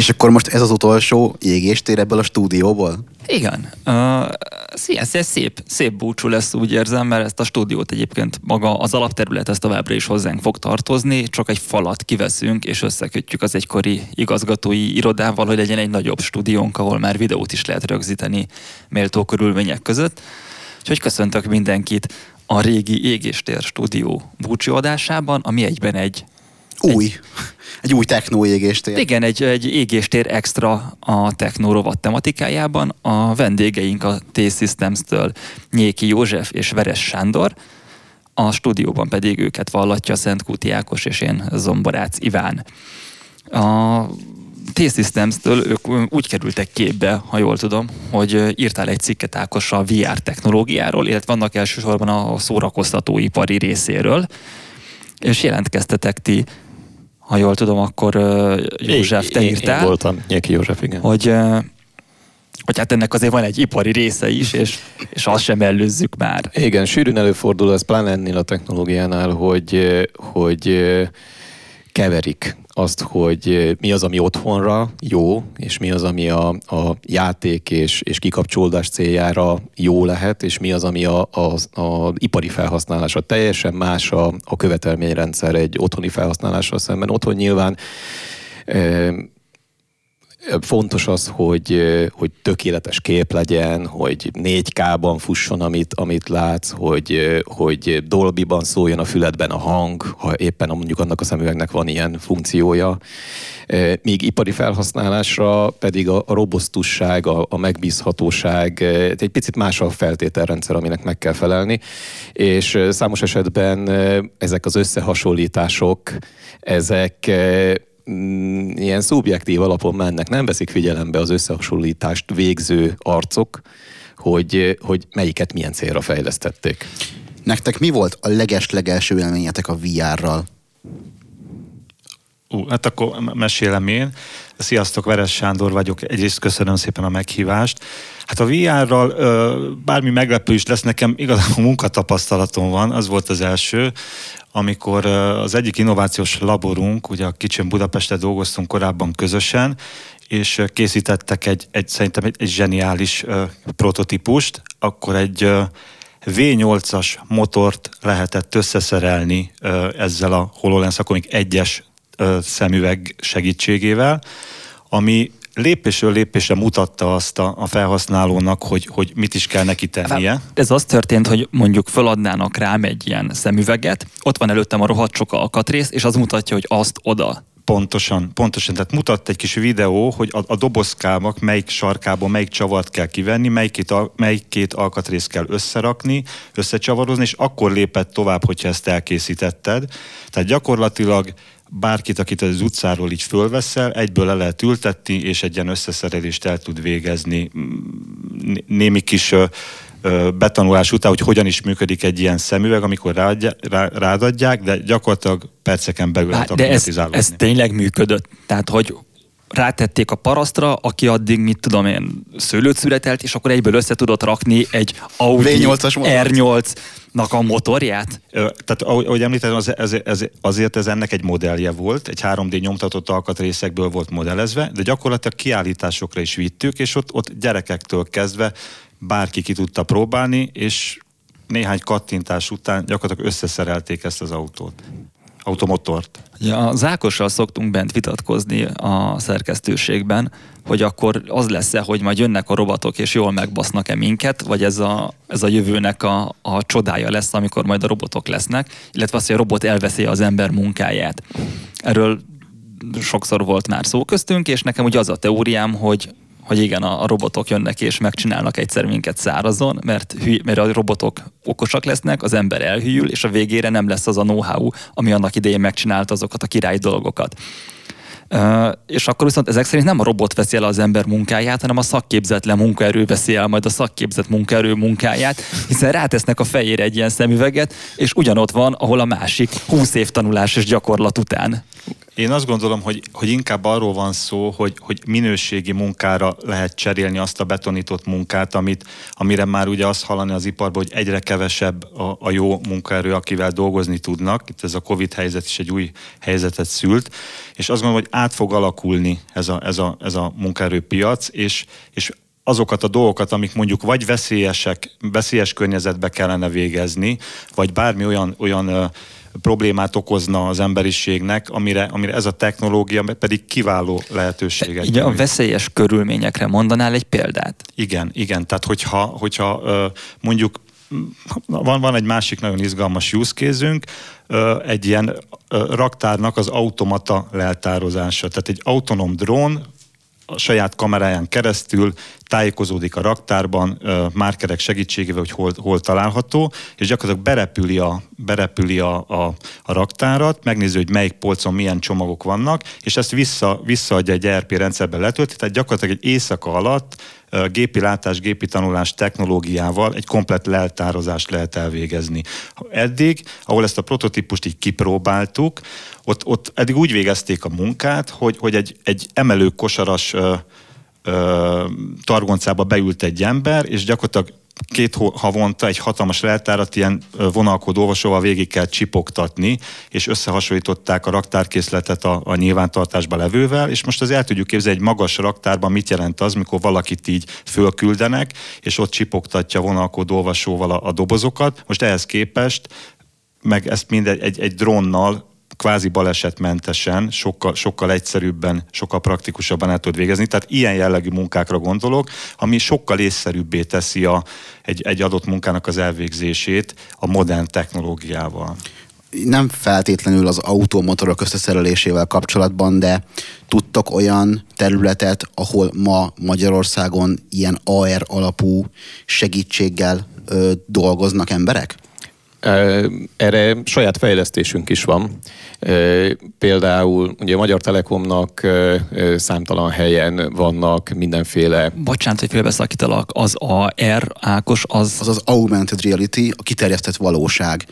És akkor most ez az utolsó égéstér ebből a stúdióból? Igen. Uh, ez, ez szép, szép búcsú lesz, úgy érzem, mert ezt a stúdiót egyébként maga az alapterület ezt továbbra is hozzánk fog tartozni, csak egy falat kiveszünk, és összekötjük az egykori igazgatói irodával, hogy legyen egy nagyobb stúdiónk, ahol már videót is lehet rögzíteni méltó körülmények között. Úgyhogy köszöntök mindenkit a régi Égéstér stúdió búcsúadásában, ami egyben egy új. Egy, egy új technó égéstér. Igen, egy, egy égéstér extra a technó rovat tematikájában. A vendégeink a T-Systems-től Nyéki József és Veres Sándor, a stúdióban pedig őket vallatja Szent Kúti Ákos és én Zomborác Iván. A T-Systems-től ők úgy kerültek képbe, ha jól tudom, hogy írtál egy cikket Ákos a VR technológiáról, illetve vannak elsősorban a szórakoztatóipari részéről, és jelentkeztetek ti ha jól tudom, akkor József, te írtál. Én voltam, Nyeki József, igen. Hogy, hogy hát ennek azért van egy ipari része is, és, és azt sem előzzük már. Igen, sűrűn előfordul ez pláne ennél a technológiánál, hogy, hogy keverik azt, hogy mi az, ami otthonra jó, és mi az, ami a, a játék és, és kikapcsolódás céljára jó lehet, és mi az, ami a, a, a ipari felhasználásra teljesen más a, a követelményrendszer egy otthoni felhasználással szemben. Otthon nyilván Fontos az, hogy, hogy tökéletes kép legyen, hogy 4K-ban fusson, amit, amit látsz, hogy, hogy Dolby-ban szóljon a füledben a hang, ha éppen mondjuk annak a szemüvegnek van ilyen funkciója. Míg ipari felhasználásra pedig a, a robosztusság, a, a megbízhatóság, egy picit más a feltételrendszer, aminek meg kell felelni, és számos esetben ezek az összehasonlítások, ezek ilyen szubjektív alapon mennek, nem veszik figyelembe az összehasonlítást végző arcok, hogy, hogy melyiket milyen célra fejlesztették. Nektek mi volt a leges-legelső élményetek a VR-ral? Ú, hát akkor mesélem én. Sziasztok, Veres Sándor vagyok. Egyrészt köszönöm szépen a meghívást. Hát a VR-ral bármi meglepő is lesz, nekem igazából munkatapasztalatom van, az volt az első amikor az egyik innovációs laborunk, ugye a Kicsin Budapestre dolgoztunk korábban közösen, és készítettek egy, egy szerintem egy, egy zseniális prototípust, akkor egy uh, V8-as motort lehetett összeszerelni ezzel a HoloLens, akkor még egyes szemüveg segítségével, ami lépésről lépésre mutatta azt a, a felhasználónak, hogy, hogy mit is kell neki tennie. Hát, ez az történt, hogy mondjuk feladnának rám egy ilyen szemüveget, ott van előttem a rohadt sok alkatrész, és az mutatja, hogy azt oda Pontosan, pontosan. Tehát mutatt egy kis videó, hogy a, a dobozkának melyik sarkában melyik csavart kell kivenni, melyik két, melyik két alkatrészt kell összerakni, összecsavarozni, és akkor lépett tovább, hogyha ezt elkészítetted. Tehát gyakorlatilag bárkit, akit az utcáról így fölveszel, egyből le lehet ültetni, és egy ilyen összeszerelést el tud végezni. Némi kis betanulás után, hogy hogyan is működik egy ilyen szemüveg, amikor rádja, rá, rád adják, de gyakorlatilag perceken belül lehet De ez, ez tényleg működött? Tehát, hogy rátették a parasztra, aki addig, mit tudom én, szőlőt születelt, és akkor egyből össze tudott rakni egy Audi R8-nak a motorját? Tehát ahogy említettem, az, ez, ez, azért ez ennek egy modellje volt, egy 3D nyomtatott alkatrészekből volt modellezve, de gyakorlatilag kiállításokra is vittük, és ott, ott gyerekektől kezdve bárki ki tudta próbálni, és néhány kattintás után gyakorlatilag összeszerelték ezt az autót automotort. Ja, az Ákossal szoktunk bent vitatkozni a szerkesztőségben, hogy akkor az lesz-e, hogy majd jönnek a robotok és jól megbasznak-e minket, vagy ez a, ez a jövőnek a, a csodája lesz, amikor majd a robotok lesznek, illetve az, hogy a robot elveszi az ember munkáját. Erről sokszor volt már szó köztünk, és nekem ugye az a teóriám, hogy hogy igen, a, a robotok jönnek és megcsinálnak egyszer minket szárazon, mert, hű, mert a robotok okosak lesznek, az ember elhűl, és a végére nem lesz az a know-how, ami annak idején megcsinált azokat a király dolgokat. Uh, és akkor viszont ezek szerint nem a robot veszi el az ember munkáját, hanem a szakképzetlen munkaerő veszi el majd a szakképzett munkaerő munkáját, hiszen rátesznek a fejére egy ilyen szemüveget, és ugyanott van, ahol a másik 20 év tanulás és gyakorlat után. Én azt gondolom, hogy, hogy inkább arról van szó, hogy, hogy minőségi munkára lehet cserélni azt a betonított munkát, amit, amire már ugye azt hallani az iparban, hogy egyre kevesebb a, a jó munkaerő, akivel dolgozni tudnak. Itt ez a Covid helyzet is egy új helyzetet szült, és azt gondolom, hogy át fog alakulni ez a, ez a, ez a munkaerőpiac, és, és azokat a dolgokat, amik mondjuk vagy veszélyesek, veszélyes környezetbe kellene végezni, vagy bármi olyan, olyan problémát okozna az emberiségnek, amire, amire ez a technológia pedig kiváló lehetőséget. Ugye a veszélyes körülményekre mondanál egy példát? Igen, igen. Tehát hogyha, hogyha mondjuk van, van egy másik nagyon izgalmas use case egy ilyen raktárnak az automata leltározása. Tehát egy autonóm drón a saját kameráján keresztül tájékozódik a raktárban márkerek segítségével, hogy hol, hol található, és gyakorlatilag berepüli, a, berepüli a, a, a raktárat, megnézi, hogy melyik polcon milyen csomagok vannak, és ezt vissza, visszaadja egy ERP rendszerben letölti, tehát gyakorlatilag egy éjszaka alatt gépi látás, gépi tanulás technológiával egy komplet leltározást lehet elvégezni. Eddig, ahol ezt a prototípust így kipróbáltuk, ott, ott eddig úgy végezték a munkát, hogy, hogy egy, egy emelő kosaras targoncába beült egy ember, és gyakorlatilag két havonta egy hatalmas leltárat ilyen vonalkodó olvasóval végig kell csipogtatni, és összehasonlították a raktárkészletet a, a nyilvántartásba levővel, és most az el tudjuk képzelni, egy magas raktárban mit jelent az, mikor valakit így fölküldenek, és ott csipogtatja vonalkodó olvasóval a, a dobozokat. Most ehhez képest meg ezt mind egy, egy, egy drónnal kvázi balesetmentesen, sokkal, sokkal egyszerűbben, sokkal praktikusabban el tud végezni. Tehát ilyen jellegű munkákra gondolok, ami sokkal észszerűbbé teszi a, egy, egy adott munkának az elvégzését a modern technológiával nem feltétlenül az automotorok összeszerelésével kapcsolatban, de tudtok olyan területet, ahol ma Magyarországon ilyen AR alapú segítséggel ö, dolgoznak emberek? Erre saját fejlesztésünk is van. Például ugye a Magyar Telekomnak számtalan helyen vannak mindenféle... Bocsánat, hogy félbeszakítalak, az AR, Ákos, az... Az az Augmented Reality, a kiterjesztett valóság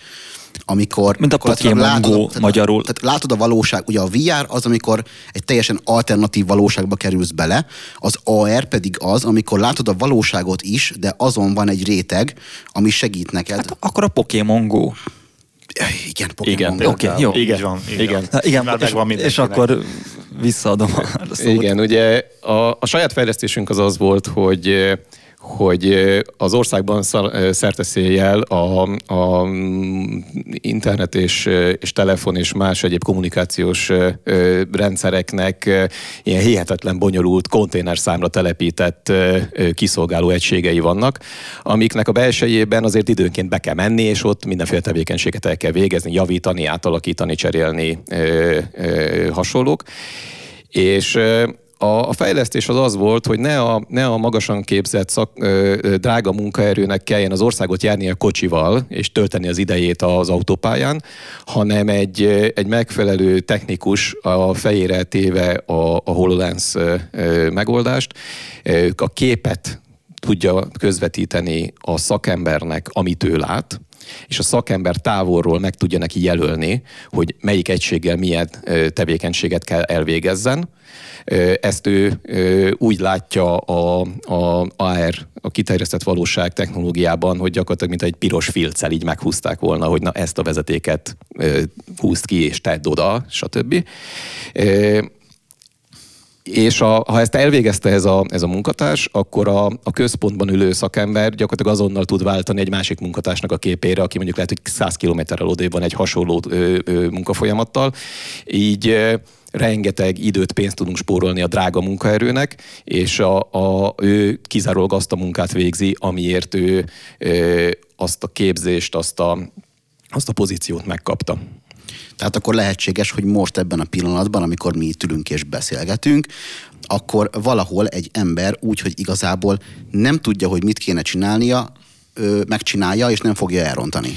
amikor... Mint a Pokémon látod, Go tehát, magyarul. Tehát látod a valóság, ugye a VR az, amikor egy teljesen alternatív valóságba kerülsz bele, az AR pedig az, amikor látod a valóságot is, de azon van egy réteg, ami segít neked. Hát akkor a Pokémon Go. Igen, Pokémon igen, Go. Okay, jó. Igen, van, igen. igen. Na, igen és, és akkor visszaadom a szót. Igen, ugye a, a saját fejlesztésünk az az volt, hogy hogy az országban szerteszéjjel a, a internet és, és telefon és más egyéb kommunikációs rendszereknek ilyen hihetetlen bonyolult konténerszámra telepített kiszolgáló egységei vannak, amiknek a belsejében azért időnként be kell menni, és ott mindenféle tevékenységet el kell végezni, javítani, átalakítani, cserélni hasonlók. És a, a fejlesztés az az volt, hogy ne a, ne a magasan képzett szak, ö, drága munkaerőnek kelljen az országot járni a kocsival, és tölteni az idejét az autópályán, hanem egy, egy megfelelő technikus a fejére téve a, a HoloLens ö, megoldást, a képet tudja közvetíteni a szakembernek, amit ő lát, és a szakember távolról meg tudja neki jelölni, hogy melyik egységgel milyen tevékenységet kell elvégezzen, ezt ő úgy látja a, a AR, a kiterjesztett valóság technológiában, hogy gyakorlatilag mint egy piros filccel így meghúzták volna, hogy na ezt a vezetéket húzd ki és tedd oda, stb. És a, ha ezt elvégezte ez a, ez a munkatárs, akkor a, a központban ülő szakember gyakorlatilag azonnal tud váltani egy másik munkatársnak a képére, aki mondjuk lehet, hogy 100 kilométerrel odébb van egy hasonló ö, ö, munkafolyamattal. Így rengeteg időt, pénzt tudunk spórolni a drága munkaerőnek, és a, a, ő kizárólag azt a munkát végzi, amiért ő ö, azt a képzést, azt a, azt a pozíciót megkapta. Tehát akkor lehetséges, hogy most ebben a pillanatban, amikor mi itt ülünk és beszélgetünk, akkor valahol egy ember úgy, hogy igazából nem tudja, hogy mit kéne csinálnia, megcsinálja, és nem fogja elrontani.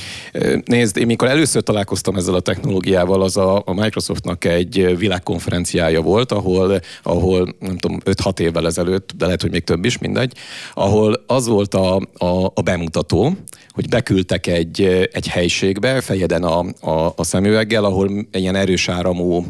Nézd, én mikor először találkoztam ezzel a technológiával, az a, a Microsoftnak egy világkonferenciája volt, ahol, ahol nem tudom, 5-6 évvel ezelőtt, de lehet, hogy még több is, mindegy, ahol az volt a, a, a bemutató, hogy beküldtek egy, egy helységbe, fejeden a, a, a szemüveggel, ahol ilyen erős áramú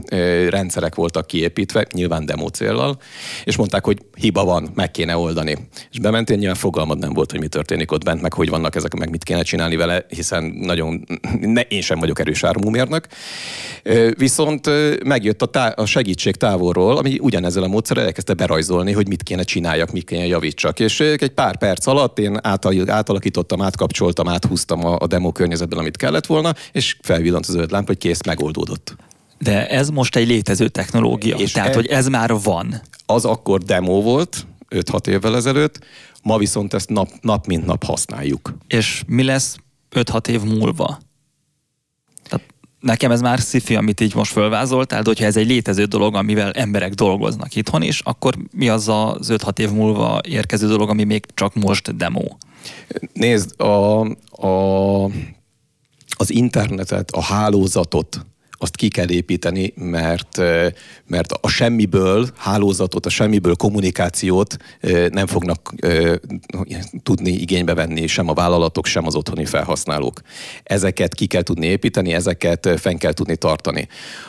rendszerek voltak kiépítve, nyilván demo céllal, és mondták, hogy hiba van, meg kéne oldani. És bementél, nyilván fogalmad nem volt, hogy mi történik ott bent, meg hogy vannak ezek, meg mit kéne csinálni vele, hiszen nagyon, ne, én sem vagyok erős áramú mérnök. Viszont megjött a, tá- a segítség távolról, ami ugyanezzel a módszerrel elkezdte berajzolni, hogy mit kéne csináljak, mit kéne javítsak. És egy pár perc alatt én átalakítottam, átkapcsoltam, áthúztam a, a demo környezetben, amit kellett volna, és felvillant az zöld lámpa, hogy kész, megoldódott. De ez most egy létező technológia, és tehát, e... hogy ez már van. Az akkor demo volt, 5-6 évvel ezelőtt, ma viszont ezt nap, nap mint nap használjuk. És mi lesz 5-6 év múlva? Tehát nekem ez már szifi, amit így most fölvázoltál, de hogyha ez egy létező dolog, amivel emberek dolgoznak itthon is, akkor mi az az 5-6 év múlva érkező dolog, ami még csak most demo? Nézd, a, a, az internetet, a hálózatot, azt ki kell építeni, mert, mert a semmiből hálózatot, a semmiből kommunikációt nem fognak tudni igénybe venni sem a vállalatok, sem az otthoni felhasználók. Ezeket ki kell tudni építeni, ezeket fenn kell tudni tartani.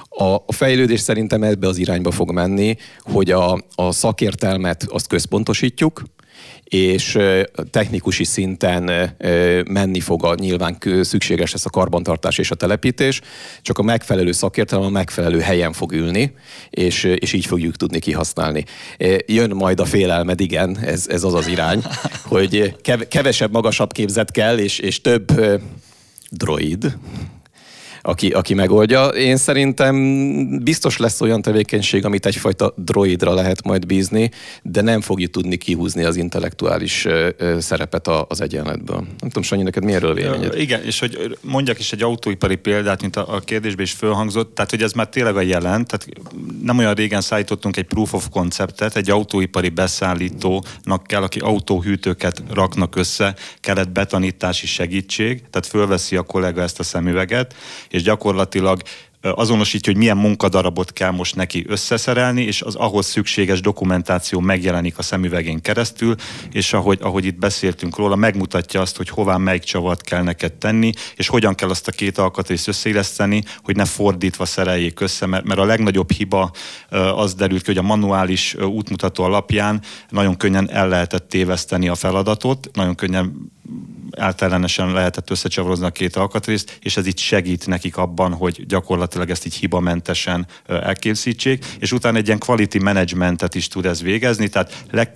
A, fejlődés szerintem ebbe az irányba fog menni, hogy a, a szakértelmet azt központosítjuk, és technikusi szinten menni fog a nyilván szükséges lesz a karbantartás és a telepítés, csak a megfelelő szakértelem a megfelelő helyen fog ülni, és, és így fogjuk tudni kihasználni. Jön majd a félelmed, igen, ez, ez az az irány, hogy kevesebb, magasabb képzet kell, és, és több droid, aki, aki megoldja. Én szerintem biztos lesz olyan tevékenység, amit egyfajta droidra lehet majd bízni, de nem fogja tudni kihúzni az intellektuális szerepet az egyenletből. Nem tudom, Sanyi, neked mi erről véleményed? Igen, és hogy mondjak is egy autóipari példát, mint a, a kérdésben is fölhangzott, tehát hogy ez már tényleg a jelent, tehát nem olyan régen szállítottunk egy proof of conceptet, egy autóipari beszállítónak kell, aki autóhűtőket raknak össze, kellett betanítási segítség, tehát fölveszi a kollega ezt a szemüveget, és gyakorlatilag azonosítja, hogy milyen munkadarabot kell most neki összeszerelni, és az ahhoz szükséges dokumentáció megjelenik a szemüvegén keresztül, és ahogy, ahogy itt beszéltünk róla, megmutatja azt, hogy hová melyik csavart kell neked tenni, és hogyan kell azt a két alkatrészt összeilleszteni, hogy ne fordítva szereljék össze, mert, mert a legnagyobb hiba az derült ki, hogy a manuális útmutató alapján nagyon könnyen el lehetett téveszteni a feladatot, nagyon könnyen általánosan lehetett összecsavarozni a két alkatrészt, és ez itt segít nekik abban, hogy gyakorlatilag ezt így hibamentesen elkészítsék, és utána egy ilyen quality managementet is tud ez végezni, tehát le,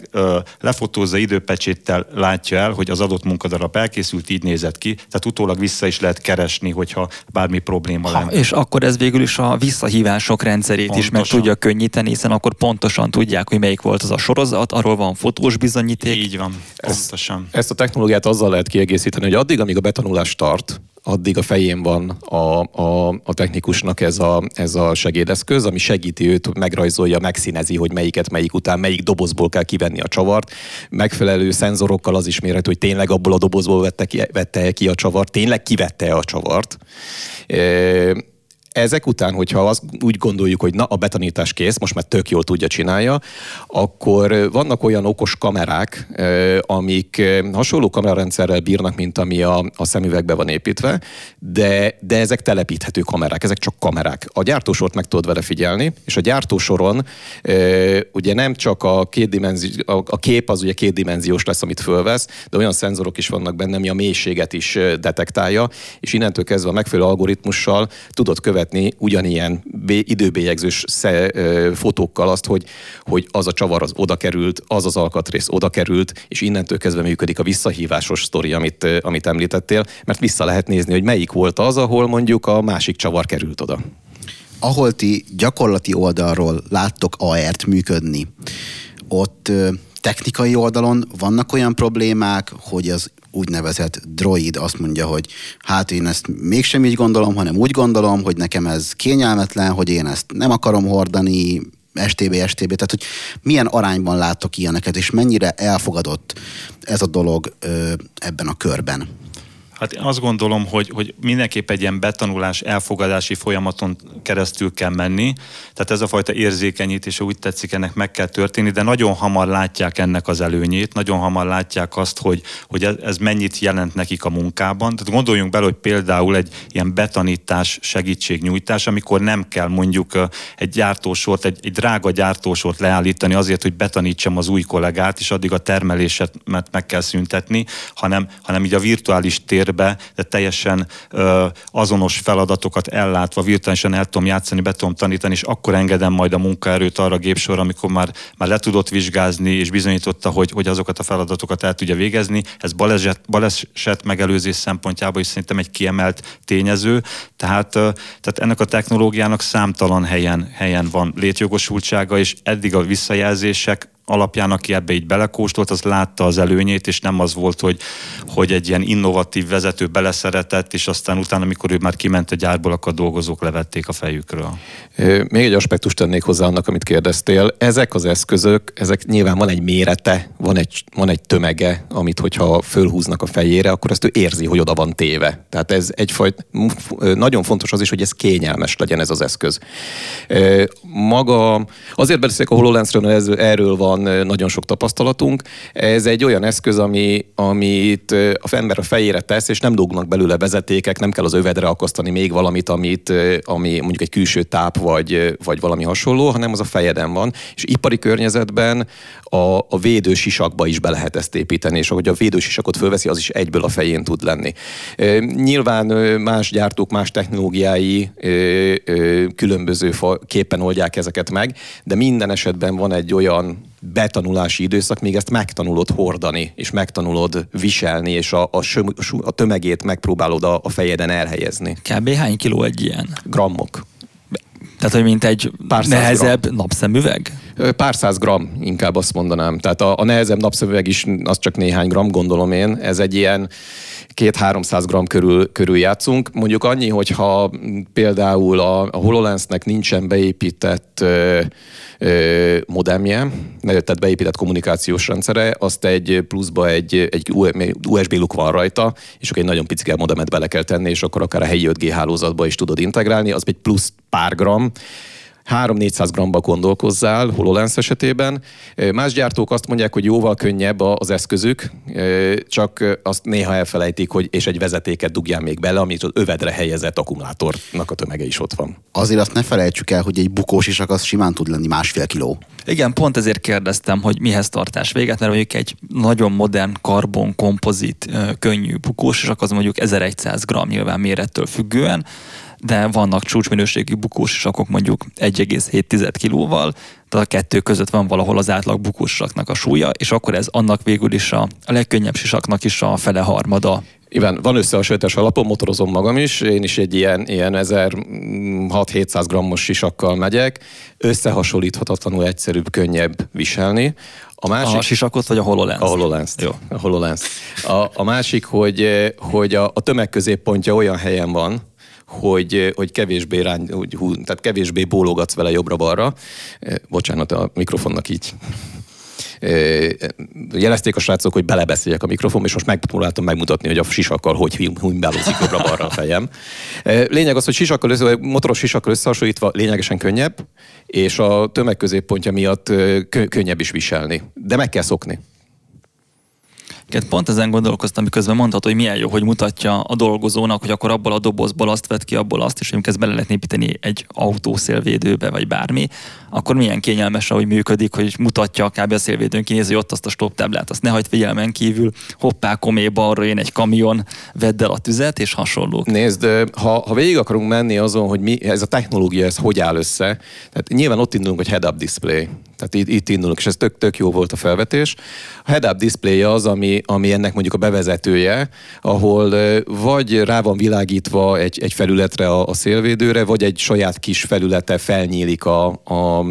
lefotózza időpecséttel látja el, hogy az adott munkadarab elkészült, így nézett ki, tehát utólag vissza is lehet keresni, hogyha bármi probléma lenne. És akkor ez végül is a visszahívások rendszerét pontosan. is meg tudja könnyíteni, hiszen akkor pontosan tudják, hogy melyik volt az a sorozat, arról van fotós bizonyíték. Így van, pontosan. Ezt, ezt a technológiát azzal lehet kiegészíteni, hogy addig, amíg a betanulás tart, addig a fején van a, a, a technikusnak ez a, ez a segédeszköz, ami segíti őt, megrajzolja, megszínezi, hogy melyiket melyik után, melyik dobozból kell kivenni a csavart. Megfelelő szenzorokkal az is mérhető, hogy tényleg abból a dobozból vette ki, vette ki a csavart, tényleg kivette a csavart. E- ezek után, hogyha azt úgy gondoljuk, hogy na, a betanítás kész, most már tök jól tudja csinálja, akkor vannak olyan okos kamerák, amik hasonló kamerarendszerrel bírnak, mint ami a, a szemüvegbe van építve, de, de ezek telepíthető kamerák, ezek csak kamerák. A gyártósort meg tudod vele figyelni, és a gyártósoron ugye nem csak a, kétdimenzi, a, a kép az ugye kétdimenziós lesz, amit fölvesz, de olyan szenzorok is vannak benne, ami a mélységet is detektálja, és innentől kezdve a megfelelő algoritmussal tudod követni követni ugyanilyen időbélyegzős fotókkal azt, hogy, hogy az a csavar az oda került, az az alkatrész oda került, és innentől kezdve működik a visszahívásos sztori, amit, amit említettél, mert vissza lehet nézni, hogy melyik volt az, ahol mondjuk a másik csavar került oda. Ahol ti gyakorlati oldalról láttok AR-t működni, ott technikai oldalon vannak olyan problémák, hogy az úgynevezett droid azt mondja, hogy hát én ezt mégsem így gondolom, hanem úgy gondolom, hogy nekem ez kényelmetlen, hogy én ezt nem akarom hordani, STB, STB, tehát hogy milyen arányban látok ilyeneket, és mennyire elfogadott ez a dolog ö, ebben a körben? Hát azt gondolom, hogy, hogy mindenképp egy ilyen betanulás, elfogadási folyamaton keresztül kell menni. Tehát ez a fajta érzékenyítés, úgy tetszik, ennek meg kell történni, de nagyon hamar látják ennek az előnyét, nagyon hamar látják azt, hogy, hogy ez, ez mennyit jelent nekik a munkában. Tehát gondoljunk bele, hogy például egy ilyen betanítás, segítségnyújtás, amikor nem kell mondjuk egy gyártósort, egy, egy drága gyártósort leállítani azért, hogy betanítsam az új kollégát, és addig a termeléset meg kell szüntetni, hanem, hanem így a virtuális tér térbe, de teljesen azonos feladatokat ellátva, virtuálisan el tudom játszani, be tudom tanítani, és akkor engedem majd a munkaerőt arra a gépsor, amikor már, már le tudott vizsgázni, és bizonyította, hogy, hogy azokat a feladatokat el tudja végezni. Ez baleset, baleset megelőzés szempontjából is szerintem egy kiemelt tényező. Tehát, tehát ennek a technológiának számtalan helyen, helyen van létjogosultsága, és eddig a visszajelzések alapján, aki ebbe így belekóstolt, az látta az előnyét, és nem az volt, hogy, hogy egy ilyen innovatív vezető beleszeretett, és aztán utána, amikor ő már kiment a gyárból, akkor a dolgozók levették a fejükről. Még egy aspektust tennék hozzá annak, amit kérdeztél. Ezek az eszközök, ezek nyilván van egy mérete, van egy, van egy tömege, amit hogyha fölhúznak a fejére, akkor ezt ő érzi, hogy oda van téve. Tehát ez egyfajta, nagyon fontos az is, hogy ez kényelmes legyen ez az eszköz. Maga, azért beszélek a HoloLensről, erről van van nagyon sok tapasztalatunk. Ez egy olyan eszköz, ami, amit a ember a fejére tesz, és nem dugnak belőle vezetékek, nem kell az övedre akasztani még valamit, amit, ami mondjuk egy külső táp vagy, vagy valami hasonló, hanem az a fejeden van. És ipari környezetben a, a védősisakba is be lehet ezt építeni, és ahogy a védősisakot fölveszi, az is egyből a fején tud lenni. Nyilván más gyártók, más technológiái különböző képen oldják ezeket meg, de minden esetben van egy olyan betanulási időszak, még ezt megtanulod hordani, és megtanulod viselni, és a, a, söm, a tömegét megpróbálod a, a fejeden elhelyezni. Kb. hány kiló egy ilyen? Grammok. Tehát, hogy mint egy Pár nehezebb gram. napszemüveg? Pár száz gram, inkább azt mondanám. Tehát a, a nehezebb napszemüveg is az csak néhány gram, gondolom én. Ez egy ilyen két-háromszáz gram körül, körül játszunk. Mondjuk annyi, hogyha például a, a HoloLensnek nincsen beépített ö, ö, modemje, tehát beépített kommunikációs rendszere, azt egy pluszba egy, egy USB luk van rajta, és akkor egy nagyon picike modemet bele kell tenni, és akkor akár a helyi 5G hálózatba is tudod integrálni, az egy plusz pár gram, 3-400 gramba gondolkozzál HoloLens esetében. Más gyártók azt mondják, hogy jóval könnyebb az eszközük, csak azt néha elfelejtik, hogy és egy vezetéket dugjál még bele, amit az övedre helyezett akkumulátornak a tömege is ott van. Azért azt ne felejtsük el, hogy egy bukós is az simán tud lenni másfél kiló. Igen, pont ezért kérdeztem, hogy mihez tartás véget, mert mondjuk egy nagyon modern karbon kompozit könnyű bukós, és az mondjuk 1100 g nyilván mérettől függően, de vannak csúcsminőségi bukós sisakok mondjuk 1,7 kilóval, tehát a kettő között van valahol az átlag bukósaknak a súlya, és akkor ez annak végül is a, a legkönnyebb sisaknak is a fele harmada. Igen, van összehasonlítás alapon, motorozom magam is, én is egy ilyen, ilyen 1600-700 grammos sisakkal megyek, összehasonlíthatatlanul egyszerűbb, könnyebb viselni. A, másik, a sisakot vagy a HoloLens? A HoloLens. Jó. A HoloLens. A, a másik, hogy, hogy a, a tömeg középpontja olyan helyen van, hogy, hogy kevésbé, rány, hogy, hú, tehát kevésbé bólogatsz vele jobbra-balra. Bocsánat, a mikrofonnak így jelezték a srácok, hogy belebeszéljek a mikrofonba, és most megpróbáltam megmutatni, hogy a sisakkal hogy humbálózik jobbra-balra a fejem. Lényeg az, hogy sisakkal össze, motoros sisakkal összehasonlítva lényegesen könnyebb, és a tömegközéppontja miatt könnyebb is viselni. De meg kell szokni. Pont ezen gondolkoztam, miközben mondhat, hogy milyen jó, hogy mutatja a dolgozónak, hogy akkor abból a dobozból azt vett ki, abból azt, és ezt bele lehet építeni egy autószélvédőbe, vagy bármi, akkor milyen kényelmes, hogy működik, hogy mutatja kb. a szélvédőn kinézi ott azt a stop táblát, azt ne hagyd figyelmen kívül, hoppá, komé, balra én egy kamion, vedd el a tüzet, és hasonlók. Nézd, ha, ha végig akarunk menni azon, hogy mi, ez a technológia, ez hogy áll össze, tehát nyilván ott indulunk, hogy head-up display. Tehát itt, itt indulunk, és ez tök, tök jó volt a felvetés. A head-up display az, ami, ami ennek mondjuk a bevezetője, ahol vagy rá van világítva egy, egy felületre a, a szélvédőre, vagy egy saját kis felülete felnyílik a, a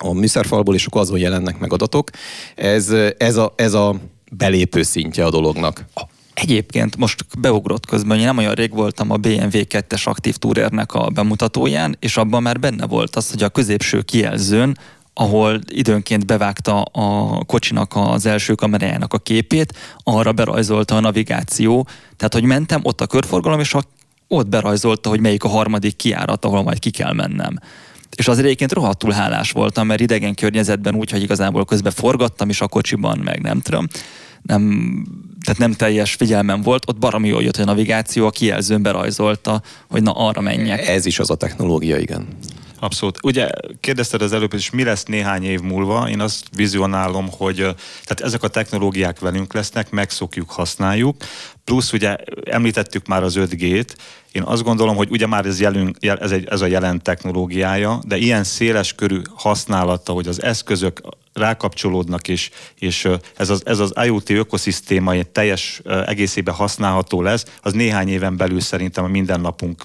a műszerfalból, és akkor azon jelennek meg adatok. Ez, ez, a, ez a belépő szintje a dolognak. Egyébként most beugrott közben, én nem olyan rég voltam a BMW 2-es aktív túrérnek a bemutatóján, és abban már benne volt az, hogy a középső kijelzőn ahol időnként bevágta a kocsinak az első kamerájának a képét, arra berajzolta a navigáció. Tehát, hogy mentem, ott a körforgalom, és a, ott berajzolta, hogy melyik a harmadik kiárat, ahol majd ki kell mennem. És azért egyébként rohadtul hálás voltam, mert idegen környezetben úgy, hogy igazából közben forgattam is a kocsiban, meg nem tudom, nem, tehát nem teljes figyelmem volt, ott baromi jól jött a navigáció, a kijelzőn berajzolta, hogy na arra menjek. Ez is az a technológia, igen. Abszolút. Ugye kérdezted az előbb is, mi lesz néhány év múlva? Én azt vizionálom, hogy tehát ezek a technológiák velünk lesznek, megszokjuk, használjuk. Plusz ugye említettük már az 5G-t, én azt gondolom, hogy ugye már ez, jelünk, ez, egy, ez a jelen technológiája, de ilyen széles körű használata, hogy az eszközök rákapcsolódnak, és, és ez, az, ez az IoT ökoszisztéma egy teljes egészében használható lesz, az néhány éven belül szerintem a mindennapunk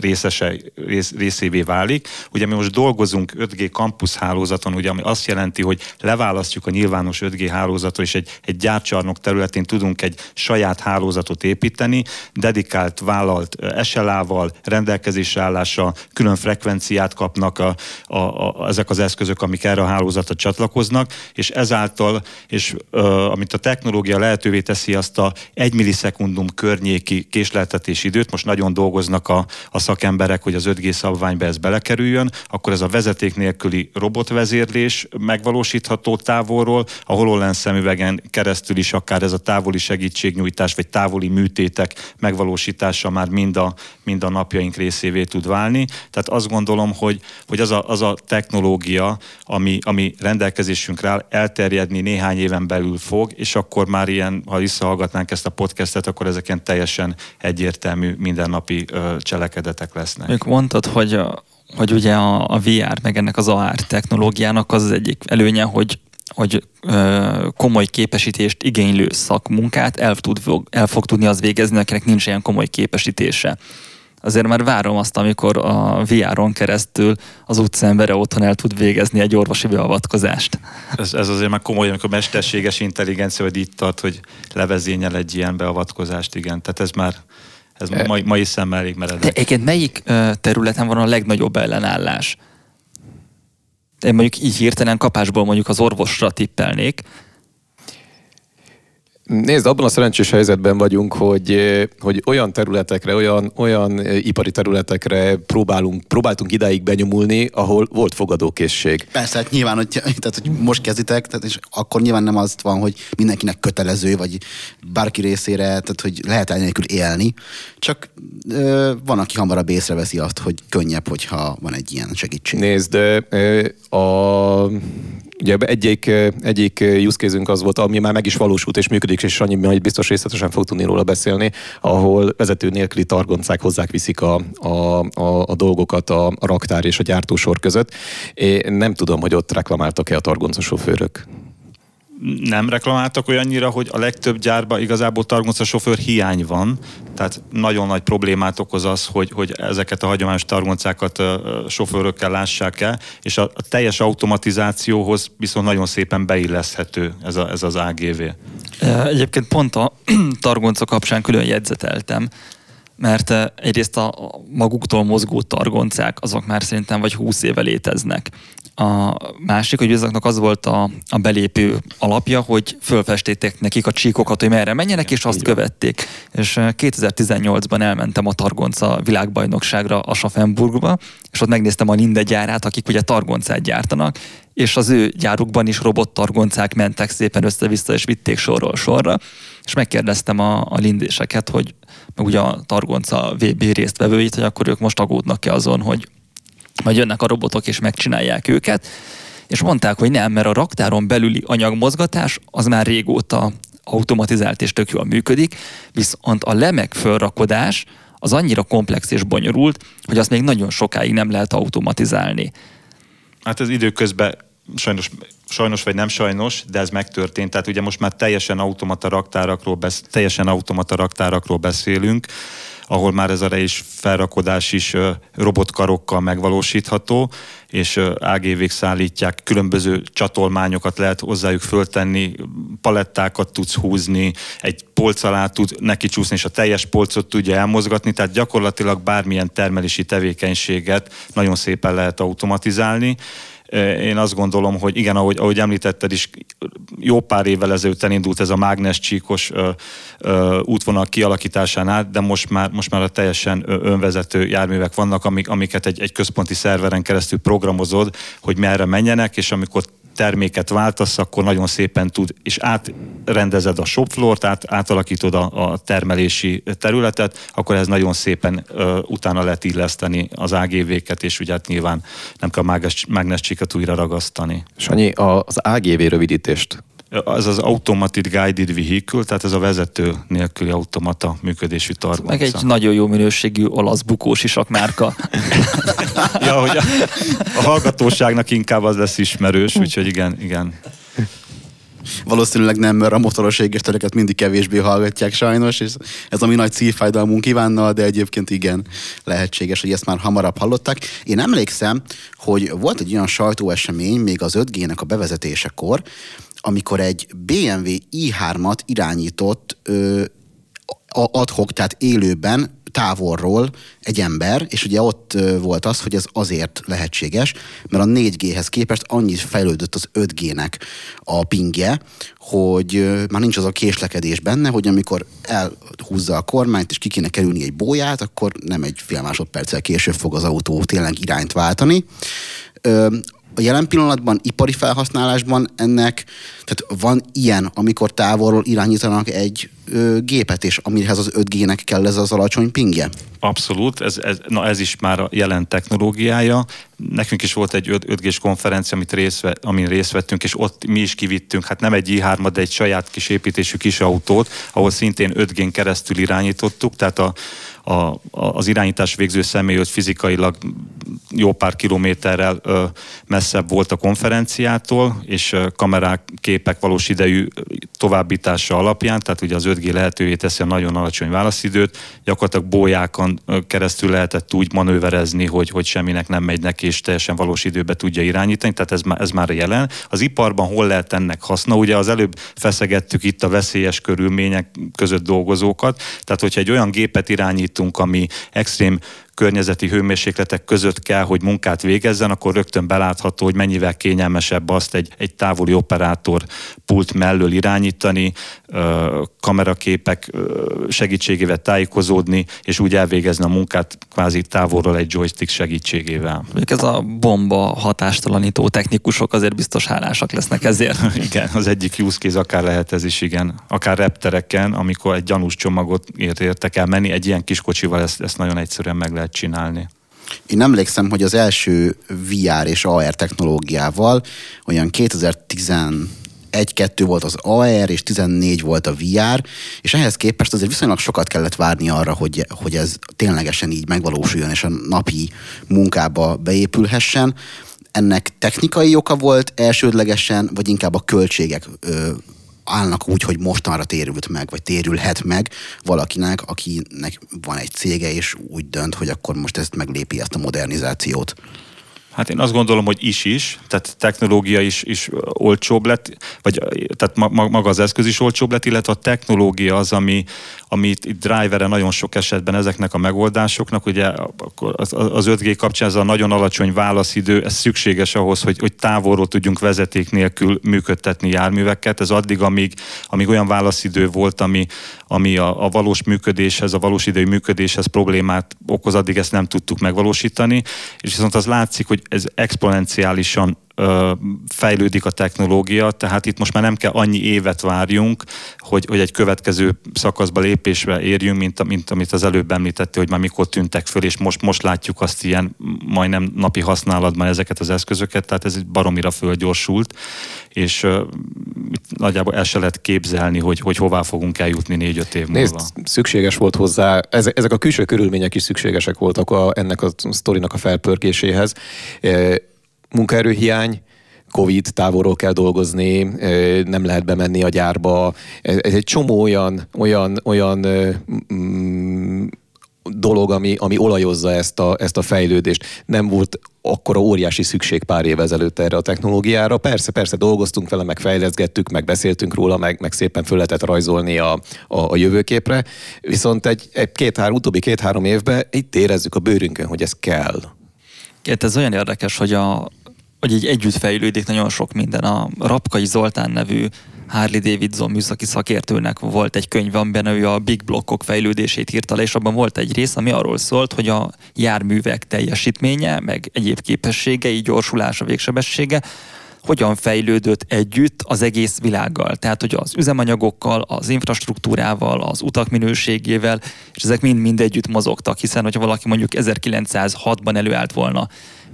részese, rész, részévé válik. Ugye mi most dolgozunk 5G campus hálózaton, ugye, ami azt jelenti, hogy leválasztjuk a nyilvános 5G hálózatot, és egy, egy gyárcsarnok területén tudunk egy saját hálózatot építeni, dedikált, vállalt SLA-val, rendelkezésre állása, külön frekvenciát kapnak a, a, a, ezek az eszközök, amik erre a hálózatra csatlakoznak, és ezáltal, és ö, amit a technológia lehetővé teszi, azt a egy millisekundum környéki késleltetés időt, most nagyon dolgoznak a, a szakemberek, hogy az 5G szabványba ez belekerüljön, akkor ez a vezeték nélküli robotvezérlés megvalósítható távolról, a HoloLens szemüvegen keresztül is akár ez a távoli segítségnyújtás, vagy távoli műtétek megvalósítása már mind a, mind a napjaink részévé tud válni. Tehát azt gondolom, hogy, hogy az, a, az a technológia, ami, ami rendelkezésünkre áll, elterjedni néhány éven belül fog, és akkor már ilyen, ha visszahallgatnánk ezt a podcastet, akkor ezek teljesen egyértelmű mindennapi cselekedetek lesznek. Ők mondtad, hogy hogy ugye a, a VR, meg ennek az AR technológiának az, az egyik előnye, hogy hogy ö, komoly képesítést igénylő szakmunkát el, tud, el fog tudni az végezni, akinek nincs ilyen komoly képesítése. Azért már várom azt, amikor a VR-on keresztül az utcaembere otthon el tud végezni egy orvosi beavatkozást. Ez, ez azért már komoly, amikor mesterséges intelligencia, hogy itt tart, hogy levezényel egy ilyen beavatkozást, igen. Tehát ez már ez mai, mai szemmel elég meredek. De egyébként melyik területen van a legnagyobb ellenállás? én mondjuk így hirtelen kapásból mondjuk az orvosra tippelnék, Nézd, abban a szerencsés helyzetben vagyunk, hogy, hogy olyan területekre, olyan, olyan ipari területekre próbálunk, próbáltunk idáig benyomulni, ahol volt fogadókészség. Persze, hát nyilván, hogy, tehát, hogy most kezditek, tehát, és akkor nyilván nem az van, hogy mindenkinek kötelező, vagy bárki részére, tehát hogy lehet elnélkül élni, csak ö, van, aki hamarabb észreveszi azt, hogy könnyebb, hogyha van egy ilyen segítség. Nézd, ö, a Ugye egyik, egyik use case az volt, ami már meg is valósult és működik, és annyi majd biztos részletesen fog tudni róla beszélni, ahol vezető nélküli targoncák hozzák viszik a, a, a, a dolgokat a, a raktár és a gyártósor között. Én nem tudom, hogy ott reklamáltak-e a targoncasofőrök nem reklamáltak olyannyira, hogy a legtöbb gyárban igazából targonca sofőr hiány van, tehát nagyon nagy problémát okoz az, hogy, hogy ezeket a hagyományos targoncákat sofőrökkel lássák el, és a, a teljes automatizációhoz viszont nagyon szépen beilleszthető ez, a, ez az AGV. Egyébként pont a targonca kapcsán külön jegyzeteltem, mert egyrészt a maguktól mozgó targoncák, azok már szerintem vagy 20 éve léteznek. A másik, hogy azoknak az volt a, a belépő alapja, hogy fölfestétek nekik a csíkokat, hogy merre menjenek, és azt követték. És 2018-ban elmentem a Targonca világbajnokságra a Schaffenburgba, és ott megnéztem a Linde gyárát, akik ugye targoncát gyártanak, és az ő gyárukban is robottargoncák mentek szépen össze-vissza, és vitték sorról sorra, és megkérdeztem a, a lindéseket, hogy ugye a Targonca VB résztvevőit, hogy akkor ők most aggódnak-e azon, hogy majd jönnek a robotok és megcsinálják őket, és mondták, hogy nem, mert a raktáron belüli anyagmozgatás az már régóta automatizált és tök jól működik, viszont a lemek fölrakodás az annyira komplex és bonyolult, hogy azt még nagyon sokáig nem lehet automatizálni. Hát ez időközben sajnos, sajnos vagy nem sajnos, de ez megtörtént. Tehát ugye most már teljesen automata raktárakról, besz, teljesen automata raktárakról beszélünk, ahol már ez a rejés felrakodás is robotkarokkal megvalósítható, és AGV-k szállítják, különböző csatolmányokat lehet hozzájuk föltenni, palettákat tudsz húzni, egy polc alá tud neki csúszni, és a teljes polcot tudja elmozgatni, tehát gyakorlatilag bármilyen termelési tevékenységet nagyon szépen lehet automatizálni. Én azt gondolom, hogy igen, ahogy, ahogy említetted is, jó pár évvel ezelőtt elindult ez a mágnes csíkos ö, ö, útvonal kialakításán át, de most már, most már a teljesen önvezető járművek vannak, amik, amiket egy, egy központi szerveren keresztül programozod, hogy merre menjenek, és amikor terméket váltasz, akkor nagyon szépen tud, és átrendezed a shopfloort, át, átalakítod a, a termelési területet, akkor ez nagyon szépen ö, utána lehet illeszteni az AGV-ket, és ugye hát nyilván nem kell mágnes, mágnescsikat újra ragasztani. Sanyi, az AGV rövidítést az az Automated Guided Vehicle, tehát ez a vezető nélküli automata működésű targonca. Meg egy nagyon jó minőségű olasz bukós isak márka. ja, hogy a, a hallgatóságnak inkább az lesz ismerős, úgyhogy igen, igen. Valószínűleg nem, mert a motoros égéstereket mindig kevésbé hallgatják sajnos, és ez a mi nagy szívfájdalmunk kívánnal, de egyébként igen, lehetséges, hogy ezt már hamarabb hallották. Én emlékszem, hogy volt egy olyan sajtóesemény még az 5G-nek a bevezetésekor, amikor egy BMW i3-at irányított ö, adhok, tehát élőben távolról egy ember, és ugye ott volt az, hogy ez azért lehetséges, mert a 4G-hez képest annyit fejlődött az 5G-nek a pingje, hogy már nincs az a késlekedés benne, hogy amikor elhúzza a kormányt, és ki kéne kerülni egy bóját, akkor nem egy fél másodperccel később fog az autó tényleg irányt váltani a jelen pillanatban ipari felhasználásban ennek, tehát van ilyen, amikor távolról irányítanak egy ö, gépet, és amihez az 5G-nek kell ez az alacsony pingje? Abszolút, ez, ez, na ez is már a jelen technológiája. Nekünk is volt egy 5G-s konferencia, amit részt, amin részt vettünk, és ott mi is kivittünk, hát nem egy i3 de egy saját kis építésű kis autót, ahol szintén 5G-n keresztül irányítottuk, tehát a, a, az irányítás végző személy ott fizikailag jó pár kilométerrel ö, messzebb volt a konferenciától, és ö, kamerák, képek valós idejű továbbítása alapján, tehát ugye az 5G lehetővé teszi a nagyon alacsony válaszidőt, gyakorlatilag bójákon keresztül lehetett úgy manőverezni, hogy, hogy semminek nem megy neki, és teljesen valós időbe tudja irányítani, tehát ez, ez már jelen. Az iparban hol lehet ennek haszna? Ugye az előbb feszegettük itt a veszélyes körülmények között dolgozókat, tehát hogyha egy olyan gépet irányítunk, ami extrém környezeti hőmérsékletek között kell, hogy munkát végezzen, akkor rögtön belátható, hogy mennyivel kényelmesebb azt egy, egy távoli operátor pult mellől irányítani, kameraképek segítségével tájékozódni, és úgy elvégezni a munkát kvázi távolról egy joystick segítségével. Ez a bomba hatástalanító technikusok azért biztos hálásak lesznek ezért. igen, az egyik use case akár lehet ez is, igen. Akár reptereken, amikor egy gyanús csomagot értek el menni, egy ilyen kis kocsival ezt, ezt nagyon egyszerűen meg lehet csinálni. Én emlékszem, hogy az első VR és AR technológiával olyan 2010 1-2 volt az AR, és 14 volt a VR, és ehhez képest azért viszonylag sokat kellett várni arra, hogy, hogy ez ténylegesen így megvalósuljon, és a napi munkába beépülhessen. Ennek technikai oka volt elsődlegesen, vagy inkább a költségek ö, állnak úgy, hogy mostanra térült meg, vagy térülhet meg valakinek, akinek van egy cége, és úgy dönt, hogy akkor most ezt meglépi ezt a modernizációt. Hát én azt gondolom, hogy is is, tehát technológia is, is olcsóbb lett, vagy tehát maga az eszköz is olcsóbb lett, illetve a technológia az, ami, ami itt, itt drivere nagyon sok esetben ezeknek a megoldásoknak, ugye az 5G kapcsán ez a nagyon alacsony válaszidő, ez szükséges ahhoz, hogy, hogy távolról tudjunk vezeték nélkül működtetni járműveket. Ez addig, amíg, amíg olyan válaszidő volt, ami, ami a, a valós működéshez, a valós idejű működéshez problémát okoz, addig ezt nem tudtuk megvalósítani, és viszont az látszik, hogy ez exponenciálisan fejlődik a technológia, tehát itt most már nem kell annyi évet várjunk, hogy, hogy egy következő szakaszba lépésre érjünk, mint, mint amit az előbb említette, hogy már mikor tűntek föl, és most, most látjuk azt ilyen majdnem napi használatban ezeket az eszközöket, tehát ez baromira fölgyorsult, és uh, nagyjából el se lehet képzelni, hogy, hogy hová fogunk eljutni négy-öt év múlva. Nézd, szükséges volt hozzá, ezek a külső körülmények is szükségesek voltak a, ennek a sztorinak a felpörgéséhez munkaerőhiány, Covid, távolról kell dolgozni, nem lehet bemenni a gyárba. Ez egy csomó olyan, olyan, olyan mm, dolog, ami, ami olajozza ezt a, ezt a fejlődést. Nem volt akkora óriási szükség pár év ezelőtt erre a technológiára. Persze, persze dolgoztunk vele, meg fejleszgettük, meg beszéltünk róla, meg, meg szépen föl lehetett rajzolni a, a, a jövőképre. Viszont egy, egy két-három, utóbbi két-három évben itt érezzük a bőrünkön, hogy ez kell. Két, ez olyan érdekes, hogy, a, hogy így együtt fejlődik nagyon sok minden. A Rapkai Zoltán nevű Harley Davidson műszaki szakértőnek volt egy könyv, amiben ő a big blokkok fejlődését írta le, és abban volt egy rész, ami arról szólt, hogy a járművek teljesítménye, meg egyéb képességei, gyorsulása, végsebessége hogyan fejlődött együtt az egész világgal. Tehát, hogy az üzemanyagokkal, az infrastruktúrával, az utak minőségével, és ezek mind-mind együtt mozogtak, hiszen hogyha valaki mondjuk 1906-ban előállt volna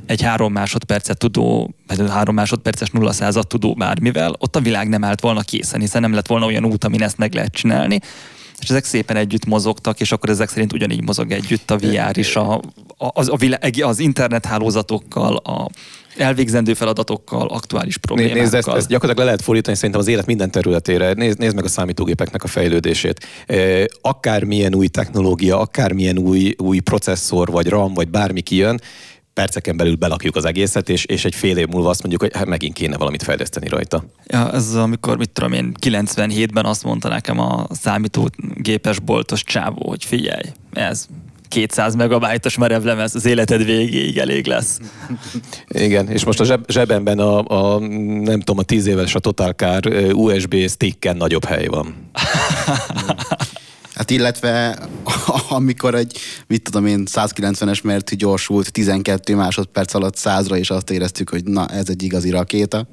egy három másodpercet tudó, vagy három másodperces nulla százat tudó bármivel, ott a világ nem állt volna készen, hiszen nem lett volna olyan út, amin ezt meg lehet csinálni. És ezek szépen együtt mozogtak, és akkor ezek szerint ugyanígy mozog együtt a VR is, a, az, a világ, az internethálózatokkal, a elvégzendő feladatokkal, aktuális problémákkal. Nézd, ezt, ezt gyakorlatilag le lehet fordítani szerintem az élet minden területére. Nézd, nézd meg a számítógépeknek a fejlődését. Akármilyen új technológia, akármilyen új, új processzor, vagy RAM, vagy bármi kijön, perceken belül belakjuk az egészet, és, és egy fél év múlva azt mondjuk, hogy hát megint kéne valamit fejleszteni rajta. Ja, ez amikor, mit tudom én, 97-ben azt mondta nekem a számítógépes boltos csávó, hogy figyelj, ez 200 megabájtos merevlemez az életed végéig elég lesz. Igen, és most a zseb, zsebemben a, a, nem tudom, a 10 éves a Total Car USB sticken nagyobb hely van. Hát illetve amikor egy, mit tudom én, 190-es Merci gyorsult 12 másodperc alatt 100-ra, és azt éreztük, hogy na, ez egy igazi rakéta.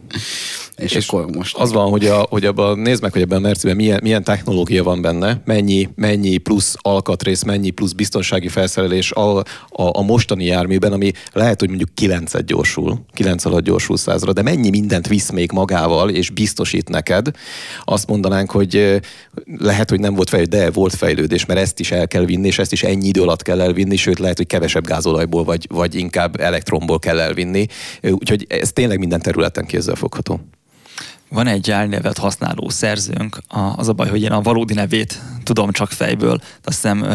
És, és akkor most... Az van, hogy, a, hogy abban, nézd meg, hogy ebben a Merciben milyen, milyen technológia van benne, mennyi, mennyi plusz alkatrész, mennyi plusz biztonsági felszerelés a, a, a mostani járműben, ami lehet, hogy mondjuk 9 gyorsul, 9 alatt gyorsul százra, de mennyi mindent visz még magával, és biztosít neked. Azt mondanánk, hogy lehet, hogy nem volt fejlődés, de volt fejlődés, mert ezt is el kell vinni, és ezt is ennyi idő alatt kell elvinni, sőt lehet, hogy kevesebb gázolajból, vagy, vagy inkább elektronból kell elvinni. Úgyhogy ez tényleg minden területen kézzelfogható. Van egy álnevet használó szerzőnk, az a baj, hogy én a valódi nevét tudom csak fejből, azt hiszem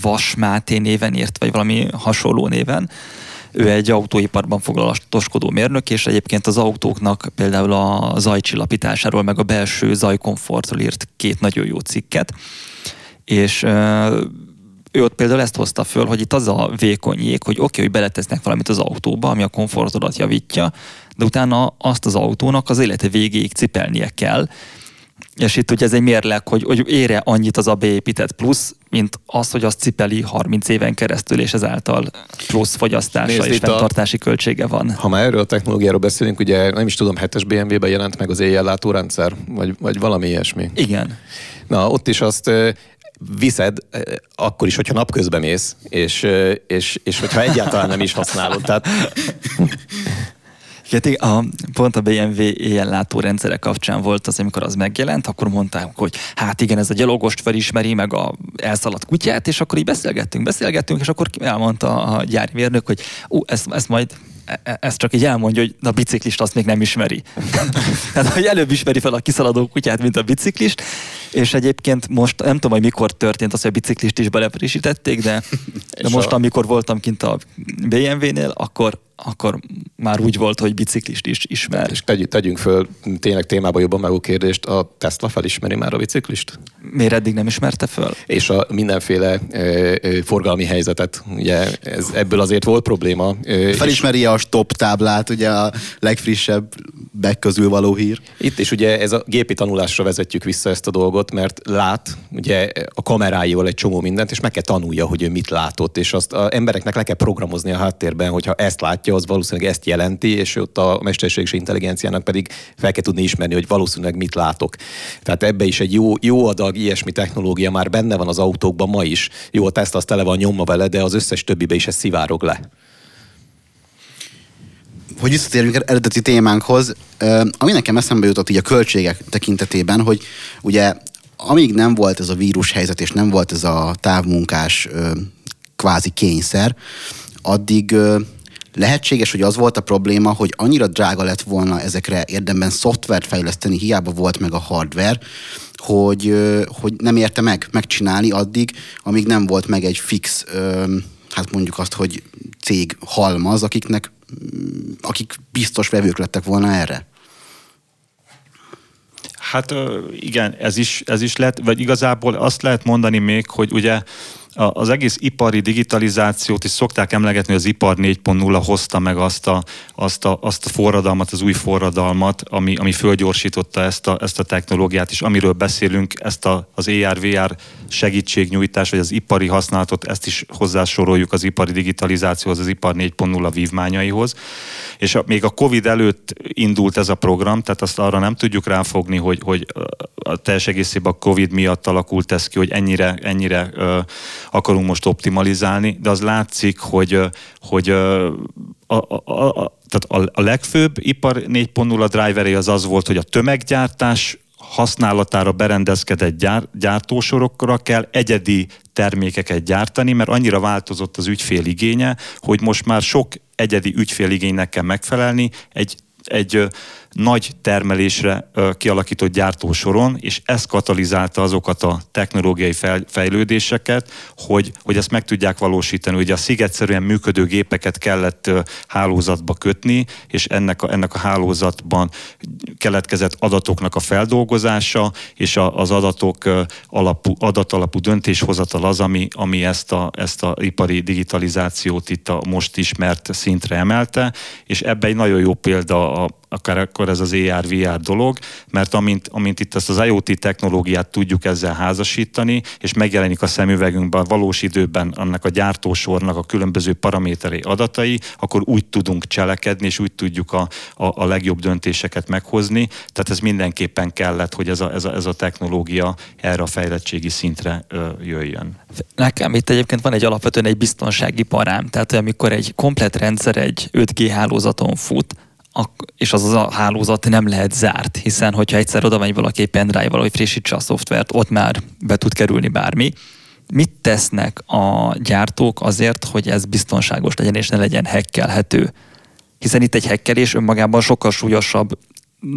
Vas Máté néven írt, vagy valami hasonló néven. Ő egy autóiparban foglalatoskodó mérnök, és egyébként az autóknak például a zajcsillapításáról, meg a belső zajkomfortról írt két nagyon jó cikket. És ő ott például ezt hozta föl, hogy itt az a vékony hogy oké, okay, hogy beletesznek valamit az autóba, ami a komfortodat javítja, de utána azt az autónak az élete végéig cipelnie kell, és itt ugye ez egy mérleg, hogy, hogy ére annyit az a beépített plusz, mint az, hogy azt cipeli 30 éven keresztül, és ezáltal plusz fogyasztása Nézd, és fenntartási a... költsége van. Ha már erről a technológiáról beszélünk, ugye nem is tudom, 7-es BMW-ben jelent meg az éjjellátó rendszer, vagy, vagy valami ilyesmi. Igen. Na, ott is azt viszed, akkor is, hogyha napközben mész, és, és, és hogyha egyáltalán nem is használod. Tehát a, pont a BMW éjjellátó rendszere kapcsán volt az, amikor az megjelent, akkor mondták, hogy hát igen, ez a gyalogost felismeri, meg a elszaladt kutyát, és akkor így beszélgettünk, beszélgettünk, és akkor elmondta a gyári mérnök, hogy ú, ezt, ezt majd e, e, ezt csak így elmondja, hogy a biciklist azt még nem ismeri. Tehát, hogy előbb ismeri fel a kiszaladó kutyát, mint a biciklist, és egyébként most nem tudom, hogy mikor történt az, hogy a biciklist is belefrissítették, de, de most, amikor voltam kint a BMW-nél, akkor akkor már úgy volt, hogy biciklist is ismer. És tegy, tegyünk föl tényleg témába jobban meg a kérdést, a Tesla felismeri már a biciklist? Miért eddig nem ismerte föl? És a mindenféle e, e, forgalmi helyzetet, ugye ez, ebből azért volt probléma. E, Felismeri a stop táblát, ugye a legfrissebb bek közül való hír. Itt is ugye ez a gépi tanulásra vezetjük vissza ezt a dolgot, mert lát ugye a kameráival egy csomó mindent, és meg kell tanulja, hogy ő mit látott, és azt az embereknek le kell programozni a háttérben, hogyha ezt látja, az valószínűleg ezt jelenti, és ott a mesterséges intelligenciának pedig fel kell tudni ismerni, hogy valószínűleg mit látok. Tehát ebbe is egy jó, jó adag ilyesmi technológia már benne van az autókban ma is. Jó, a teszt az tele van nyomva vele, de az összes többibe is ez szivárog le hogy visszatérjünk eredeti témánkhoz, ami nekem eszembe jutott így a költségek tekintetében, hogy ugye amíg nem volt ez a vírus helyzet, és nem volt ez a távmunkás kvázi kényszer, addig lehetséges, hogy az volt a probléma, hogy annyira drága lett volna ezekre érdemben szoftvert fejleszteni, hiába volt meg a hardware, hogy, hogy nem érte meg megcsinálni addig, amíg nem volt meg egy fix, hát mondjuk azt, hogy cég halmaz, akiknek, akik biztos vevők lettek volna erre. Hát igen, ez is, ez is lehet, vagy igazából azt lehet mondani még, hogy ugye az egész ipari digitalizációt is szokták emlegetni, hogy az ipar 4.0 hozta meg azt a, azt, a, azt a forradalmat, az új forradalmat, ami, ami fölgyorsította ezt a, ezt a technológiát, és amiről beszélünk, ezt a, az AR-VR segítségnyújtás, vagy az ipari használatot, ezt is hozzásoroljuk az ipari digitalizációhoz, az ipar 4.0 vívmányaihoz. És a, még a Covid előtt indult ez a program, tehát azt arra nem tudjuk ráfogni, hogy, hogy a teljes egészében a Covid miatt alakult ez ki, hogy ennyire, ennyire akarunk most optimalizálni, de az látszik, hogy, hogy a, a, a, a, tehát a, a legfőbb ipar 4.0 driveré az az volt, hogy a tömeggyártás használatára berendezkedett gyár, gyártósorokra kell egyedi termékeket gyártani, mert annyira változott az ügyfél igénye, hogy most már sok egyedi ügyféligénynek kell megfelelni, egy, egy nagy termelésre kialakított gyártósoron, és ez katalizálta azokat a technológiai fejlődéseket, hogy, hogy ezt meg tudják valósítani. Ugye a szigetszerűen működő gépeket kellett hálózatba kötni, és ennek a, ennek a hálózatban keletkezett adatoknak a feldolgozása, és a, az adatok alapú, adatalapú döntéshozatal az, ami, ami ezt, a, ezt a ipari digitalizációt itt a most ismert szintre emelte, és ebbe egy nagyon jó példa a, akár akkor ez az AR-VR dolog, mert amint, amint itt ezt az IoT technológiát tudjuk ezzel házasítani, és megjelenik a szemüvegünkben valós időben annak a gyártósornak a különböző paraméterei adatai, akkor úgy tudunk cselekedni, és úgy tudjuk a, a, a legjobb döntéseket meghozni. Tehát ez mindenképpen kellett, hogy ez a, ez a, ez a technológia erre a fejlettségi szintre ö, jöjjön. Nekem itt egyébként van egy alapvetően egy biztonsági parám, tehát amikor egy komplet rendszer egy 5G hálózaton fut, és az a hálózat nem lehet zárt, hiszen hogyha egyszer oda megy valaki egy pendrive-val, hogy frissítse a szoftvert, ott már be tud kerülni bármi. Mit tesznek a gyártók azért, hogy ez biztonságos legyen, és ne legyen hekkelhető? Hiszen itt egy hekkelés önmagában sokkal súlyosabb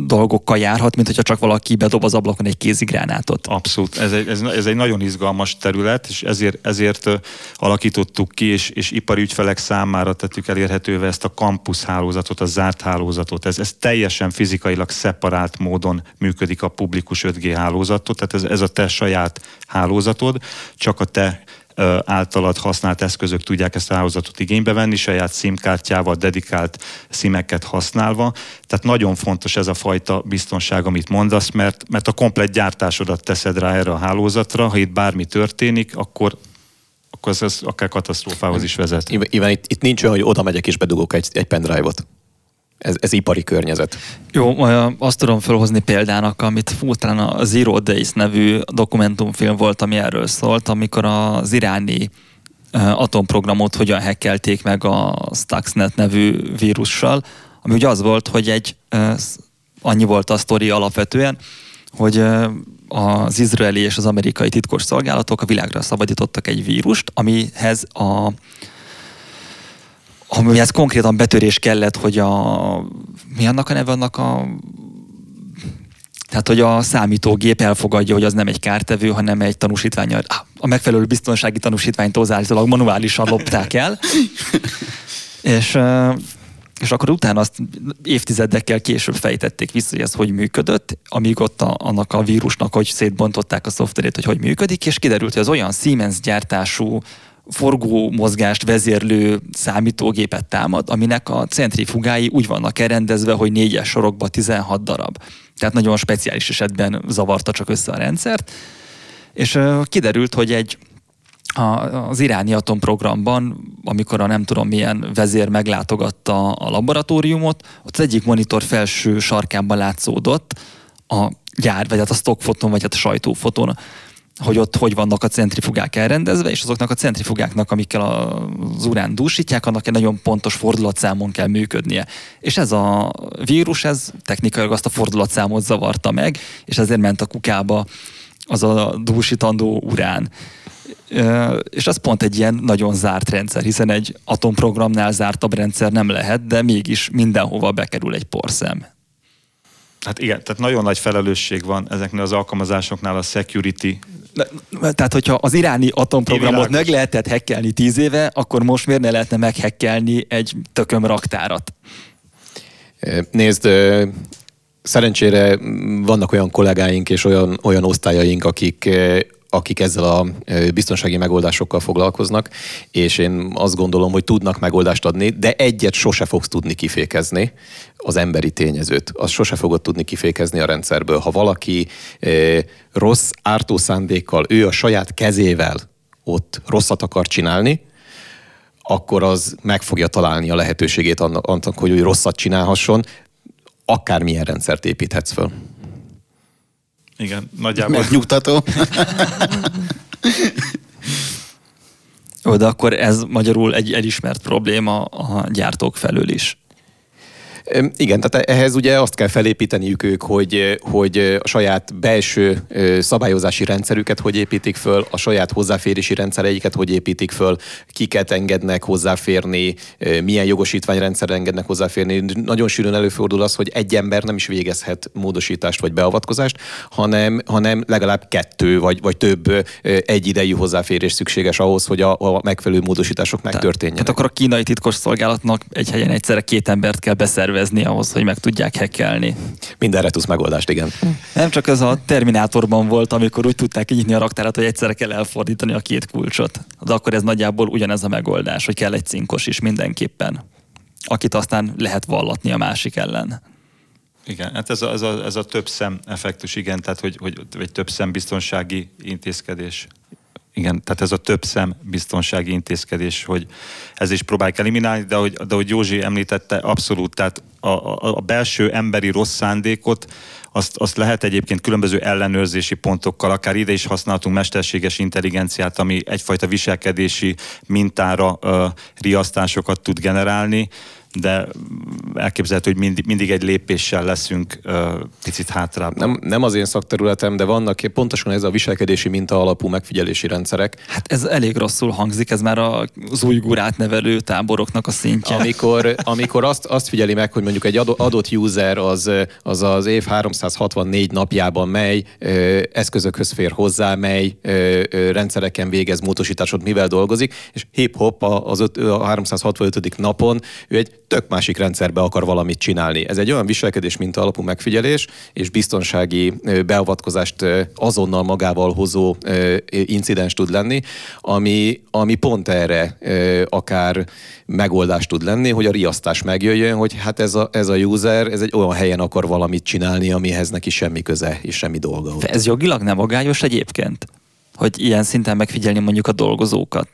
dolgokkal járhat, mint hogyha csak valaki bedob az ablakon egy kézigránátot. Abszolút. Ez egy, ez, ez egy nagyon izgalmas terület, és ezért, ezért alakítottuk ki, és, és ipari ügyfelek számára tettük elérhetővé ezt a campus hálózatot, a zárt hálózatot. Ez, ez teljesen fizikailag szeparált módon működik a publikus 5G hálózatot, tehát ez, ez a te saját hálózatod, csak a te általad használt eszközök tudják ezt a hálózatot igénybe venni, saját SIM-kártyával, dedikált szimeket használva. Tehát nagyon fontos ez a fajta biztonság, amit mondasz, mert, mert a komplet gyártásodat teszed rá erre a hálózatra, ha itt bármi történik, akkor akkor ez, ez akár katasztrófához is vezet. Igen, itt, itt nincs olyan, hogy oda megyek és bedugok egy, egy pendrive-ot. Ez, ez ipari környezet. Jó, azt tudom felhozni példának, amit fú, a Zero Days nevű dokumentumfilm volt, ami erről szólt, amikor az iráni atomprogramot hogyan hackelték meg a Stuxnet nevű vírussal, ami ugye az volt, hogy egy, annyi volt a sztori alapvetően, hogy az izraeli és az amerikai titkos szolgálatok a világra szabadítottak egy vírust, amihez a amihez konkrétan betörés kellett, hogy a... Mi annak a neve annak a... Tehát, hogy a számítógép elfogadja, hogy az nem egy kártevő, hanem egy tanúsítvány. A megfelelő biztonsági tanúsítványt állítólag manuálisan lopták el. és, és akkor utána azt évtizedekkel később fejtették vissza, hogy ez hogy működött, amíg ott a, annak a vírusnak, hogy szétbontották a szoftverét, hogy hogy működik, és kiderült, hogy az olyan Siemens gyártású forgó mozgást vezérlő számítógépet támad, aminek a centrifugái úgy vannak elrendezve, hogy négyes sorokba 16 darab. Tehát nagyon speciális esetben zavarta csak össze a rendszert. És kiderült, hogy egy az iráni atomprogramban, amikor a nem tudom milyen vezér meglátogatta a laboratóriumot, ott az egyik monitor felső sarkában látszódott a gyár, vagy hát a stockfotón, vagy hát a sajtófotón hogy ott hogy vannak a centrifugák elrendezve, és azoknak a centrifugáknak, amikkel az urán dúsítják, annak egy nagyon pontos fordulatszámon kell működnie. És ez a vírus, ez technikailag azt a fordulatszámot zavarta meg, és ezért ment a kukába az a dúsítandó urán. És ez pont egy ilyen nagyon zárt rendszer, hiszen egy atomprogramnál zártabb rendszer nem lehet, de mégis mindenhova bekerül egy porszem. Hát igen, tehát nagyon nagy felelősség van ezeknél az alkalmazásoknál a security tehát, hogyha az iráni atomprogramot meg lehetett hekkelni tíz éve, akkor most miért ne lehetne meghekkelni egy tököm raktárat? Nézd, szerencsére vannak olyan kollégáink és olyan, olyan osztályaink, akik akik ezzel a biztonsági megoldásokkal foglalkoznak, és én azt gondolom, hogy tudnak megoldást adni, de egyet sose fogsz tudni kifékezni, az emberi tényezőt. Azt sose fogod tudni kifékezni a rendszerből. Ha valaki rossz ártó szándékkal, ő a saját kezével ott rosszat akar csinálni, akkor az meg fogja találni a lehetőségét annak, hogy ő rosszat csinálhasson, akármilyen rendszert építhetsz föl. Igen, nagyjából. Megnyugtató. Ó, de akkor ez magyarul egy elismert probléma a gyártók felől is. Igen, tehát ehhez ugye azt kell felépíteniük ők, hogy, hogy a saját belső szabályozási rendszerüket hogy építik föl, a saját hozzáférési rendszereiket hogy építik föl, kiket engednek hozzáférni, milyen jogosítványrendszer engednek hozzáférni. Nagyon sűrűn előfordul az, hogy egy ember nem is végezhet módosítást vagy beavatkozást, hanem, hanem legalább kettő vagy, vagy több egyidejű hozzáférés szükséges ahhoz, hogy a, a megfelelő módosítások megtörténjenek. Tehát akkor a kínai titkos szolgálatnak egy helyen egyszerre két embert kell beszervezni szervezni ahhoz, hogy meg tudják hekkelni. Mindenre tudsz megoldást, igen. Nem csak ez a Terminátorban volt, amikor úgy tudták kinyitni a raktárat, hogy egyszerre kell elfordítani a két kulcsot. De akkor ez nagyjából ugyanez a megoldás, hogy kell egy cinkos is mindenképpen, akit aztán lehet vallatni a másik ellen. Igen, hát ez a, ez a, ez a több szem effektus, igen, tehát hogy, hogy egy több szem biztonsági intézkedés igen, tehát ez a több szem biztonsági intézkedés, hogy ez is próbálják eliminálni, de hogy, de hogy Józsi említette, abszolút, tehát a, a, a belső emberi rossz szándékot, azt, azt lehet egyébként különböző ellenőrzési pontokkal, akár ide is használhatunk mesterséges intelligenciát, ami egyfajta viselkedési mintára ö, riasztásokat tud generálni, de elképzelhető, hogy mindig, mindig egy lépéssel leszünk uh, picit hátrább. Nem, nem az én szakterületem, de vannak pontosan ez a viselkedési minta alapú megfigyelési rendszerek. Hát ez elég rosszul hangzik, ez már az új gurát nevelő táboroknak a szintje. Amikor, amikor azt, azt figyeli meg, hogy mondjuk egy adott user az az, az év 364 napjában mely eszközökhöz fér hozzá, mely rendszereken végez módosításot, mivel dolgozik, és hip-hop az öt, a 365. napon ő egy tök másik rendszerbe akar valamit csinálni. Ez egy olyan viselkedés mint alapú megfigyelés és biztonsági beavatkozást azonnal magával hozó incidens tud lenni, ami, ami pont erre akár megoldást tud lenni, hogy a riasztás megjöjjön, hogy hát ez a, ez a user, ez egy olyan helyen akar valamit csinálni, amihez neki semmi köze és semmi dolga. De ez jogilag nem agályos egyébként? Hogy ilyen szinten megfigyelni mondjuk a dolgozókat?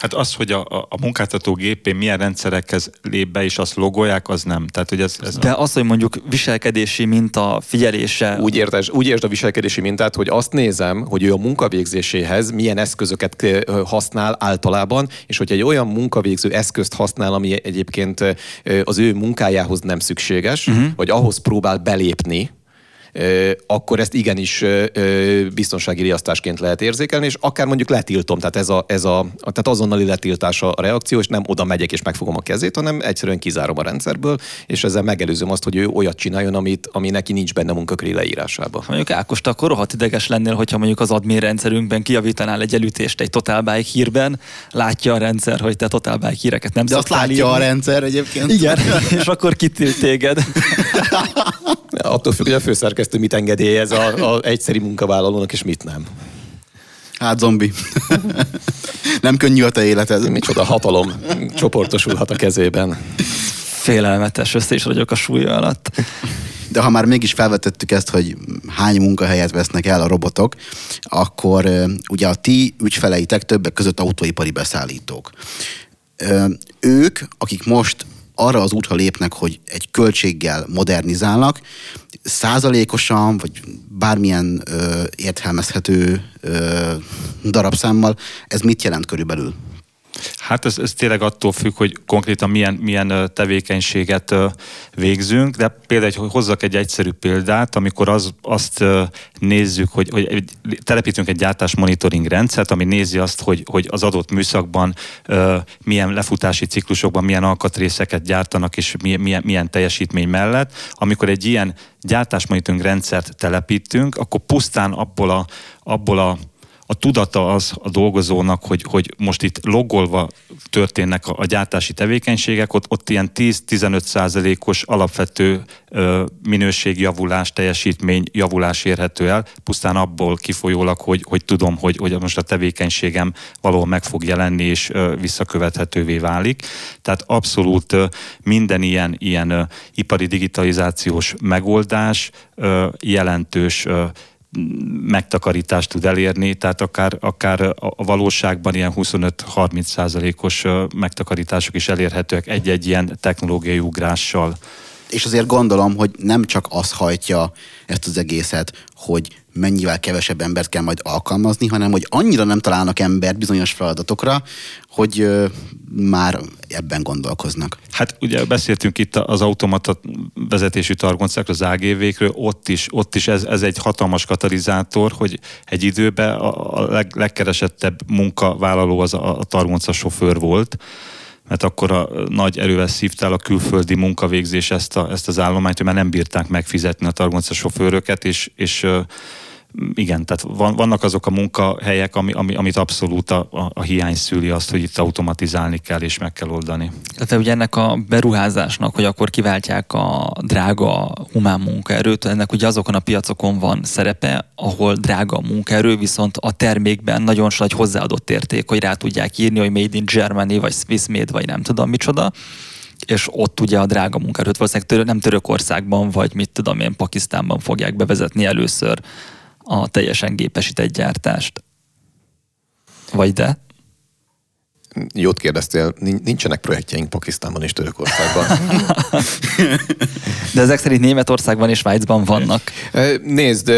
Hát az, hogy a, a, munkáltató gépén milyen rendszerekhez lép be, és azt logolják, az nem. Tehát, hogy ez, ez De az, hogy mondjuk viselkedési minta figyelése... Úgy érted, úgy érted a viselkedési mintát, hogy azt nézem, hogy ő a munkavégzéséhez milyen eszközöket használ általában, és hogy egy olyan munkavégző eszközt használ, ami egyébként az ő munkájához nem szükséges, uh-huh. vagy ahhoz próbál belépni, akkor ezt igenis biztonsági riasztásként lehet érzékelni, és akár mondjuk letiltom, tehát ez a, ez a tehát azonnali letiltása a reakció, és nem oda megyek és megfogom a kezét, hanem egyszerűen kizárom a rendszerből, és ezzel megelőzöm azt, hogy ő olyat csináljon, amit, ami neki nincs benne munkaköri leírásában. Mondjuk Ákos, te akkor rohadt ideges lennél, hogyha mondjuk az admin rendszerünkben kiavítanál egy elütést egy totálbájk hírben, látja a rendszer, hogy te totálbájk híreket nem De azt látja írni. a rendszer egyébként. Igen, és akkor kitilt téged. Attól függ, hogy a főszerkesztő mit engedélyez a, a egyszeri munkavállalónak, és mit nem. Hát zombi. nem könnyű a te életed. Micsoda hatalom csoportosulhat a kezében. Félelmetes, össze is vagyok a súlya alatt. De ha már mégis felvetettük ezt, hogy hány munkahelyet vesznek el a robotok, akkor ugye a ti ügyfeleitek többek között autóipari beszállítók. Ők, akik most arra az útra lépnek, hogy egy költséggel modernizálnak, százalékosan, vagy bármilyen ö, értelmezhető ö, darabszámmal, ez mit jelent körülbelül? Hát ez, ez tényleg attól függ, hogy konkrétan milyen, milyen tevékenységet végzünk, de például, hogy hozzak egy egyszerű példát, amikor az, azt nézzük, hogy, hogy telepítünk egy gyártás monitoring rendszert, ami nézi azt, hogy, hogy az adott műszakban milyen lefutási ciklusokban milyen alkatrészeket gyártanak, és milyen, milyen, teljesítmény mellett. Amikor egy ilyen gyártásmonitoring rendszert telepítünk, akkor pusztán abból a, abból a a tudata az a dolgozónak, hogy, hogy most itt logolva történnek a, a gyártási tevékenységek, ott, ott ilyen 10-15 százalékos alapvető ö, minőségjavulás, teljesítmény javulás érhető el, pusztán abból kifolyólag, hogy, hogy tudom, hogy, hogy most a tevékenységem valahol meg fog jelenni és ö, visszakövethetővé válik. Tehát abszolút ö, minden ilyen, ilyen ö, ipari digitalizációs megoldás ö, jelentős ö, megtakarítást tud elérni, tehát akár, akár a valóságban ilyen 25-30 százalékos megtakarítások is elérhetőek egy-egy ilyen technológiai ugrással. És azért gondolom, hogy nem csak az hajtja ezt az egészet, hogy mennyivel kevesebb embert kell majd alkalmazni, hanem hogy annyira nem találnak embert bizonyos feladatokra, hogy ö, már ebben gondolkoznak. Hát ugye beszéltünk itt az automata vezetésű targoncákról, az AGV-kről, ott is, ott is ez, ez egy hatalmas katalizátor, hogy egy időben a, a leg, legkeresettebb munkavállaló az a, a targonca sofőr volt, mert akkor a nagy erővel szívtál a külföldi munkavégzés ezt, a, ezt az állományt, hogy már nem bírták megfizetni a targonca sofőröket, és, és igen, tehát van, vannak azok a munkahelyek, ami, ami, amit abszolút a, a, a hiány szüli azt, hogy itt automatizálni kell és meg kell oldani. Tehát ugye ennek a beruházásnak, hogy akkor kiváltják a drága humán munkaerőt, ennek ugye azokon a piacokon van szerepe, ahol drága a munkaerő, viszont a termékben nagyon nagy hozzáadott érték, hogy rá tudják írni, hogy Made in Germany, vagy Swiss Made, vagy nem tudom micsoda és ott ugye a drága munkaerőt valószínűleg tör- nem Törökországban, vagy mit tudom én, Pakisztánban fogják bevezetni először a teljesen gépesített gyártást. Vagy de? Jót kérdeztél, nincsenek projektjeink Pakisztánban és Törökországban. De ezek szerint Németországban és Svájcban vannak. Nézd,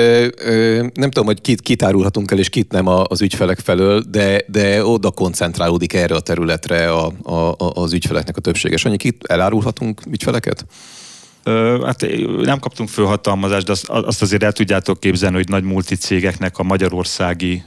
nem tudom, hogy kit, kit árulhatunk el és kit nem az ügyfelek felől, de, de oda koncentrálódik erre a területre a, a, az ügyfeleknek a többséges. Annyi kit elárulhatunk ügyfeleket? Hát nem kaptunk fölhatalmazást, de azt azért el tudjátok képzelni, hogy nagy multicégeknek a magyarországi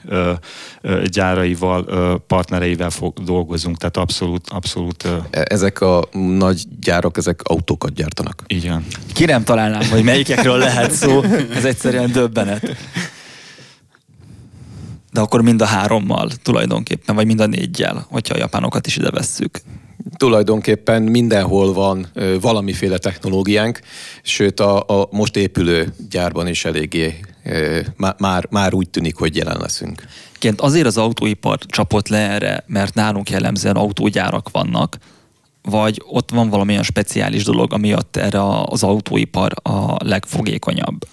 gyáraival, partnereivel fog, dolgozunk, tehát abszolút, abszolút. E, ezek a nagy gyárak, ezek autókat gyártanak. Van. Ki nem találnám, hogy melyikekről lehet szó, ez egyszerűen döbbenet. De akkor mind a hárommal tulajdonképpen, vagy mind a négyel, hogyha a japánokat is ide vesszük tulajdonképpen mindenhol van valamiféle technológiánk, sőt a, a most épülő gyárban is eléggé már, már úgy tűnik, hogy jelen leszünk. Ként azért az autóipar csapott le erre, mert nálunk jellemzően autógyárak vannak, vagy ott van valamilyen speciális dolog, amiatt erre az autóipar a legfogékonyabb?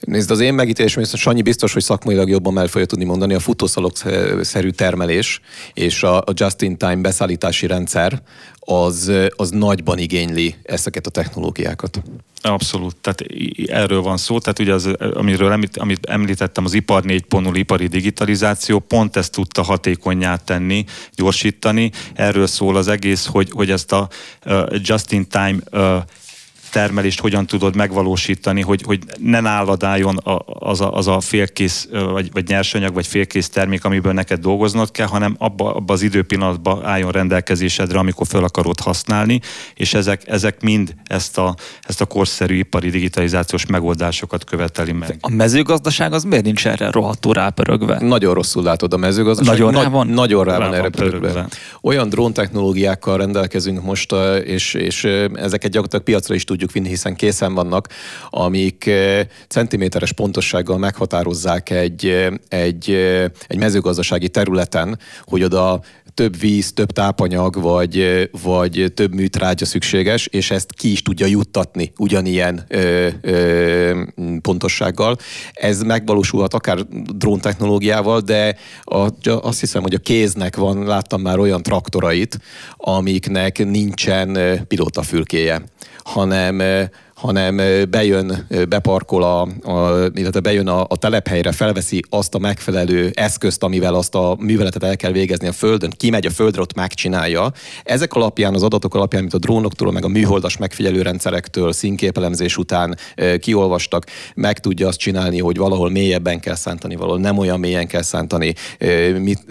Nézd, az én megítélésem, hogy Sanyi biztos, hogy szakmailag jobban el fogja tudni mondani, a futószalok-szerű termelés és a just-in-time beszállítási rendszer az, az nagyban igényli ezeket a technológiákat. Abszolút, tehát erről van szó, tehát ugye az, amiről említ, amit említettem, az ipar 4.0 ipari digitalizáció, pont ezt tudta hatékonyá tenni, gyorsítani. Erről szól az egész, hogy, hogy ezt a uh, just-in-time uh, termelést hogyan tudod megvalósítani, hogy, hogy ne nálad álljon a, az, a, az a félkész, vagy, vagy nyersanyag, vagy félkész termék, amiből neked dolgoznod kell, hanem abba, abba az időpillanatban álljon rendelkezésedre, amikor fel akarod használni, és ezek, ezek mind ezt a, ezt a korszerű ipari digitalizációs megoldásokat követeli meg. A mezőgazdaság az miért nincs erre rohadtul rápörögve? Nagyon rosszul látod a mezőgazdaság. Nagyon rá van? Nagyon rá, rá van erre pörögve. Olyan drón technológiákkal rendelkezünk most, és, és ezeket gyakorlatilag piacra is tudjuk vinni, hiszen készen vannak, amik centiméteres pontossággal meghatározzák egy, egy, egy mezőgazdasági területen, hogy oda több víz, több tápanyag, vagy, vagy több műtrágya szükséges, és ezt ki is tudja juttatni ugyanilyen ö, ö, pontossággal. Ez megvalósulhat akár drón technológiával, de a, azt hiszem, hogy a kéznek van, láttam már olyan traktorait, amiknek nincsen pilótafülkéje hanem hanem bejön, beparkol, a, a, illetve bejön a, a telephelyre, felveszi azt a megfelelő eszközt, amivel azt a műveletet el kell végezni a Földön, kimegy a Földre, ott megcsinálja. Ezek alapján, az adatok alapján, amit a drónoktól, meg a műholdas megfigyelő rendszerektől színképelemzés után kiolvastak, meg tudja azt csinálni, hogy valahol mélyebben kell szántani, valahol nem olyan mélyen kell szántani, mit,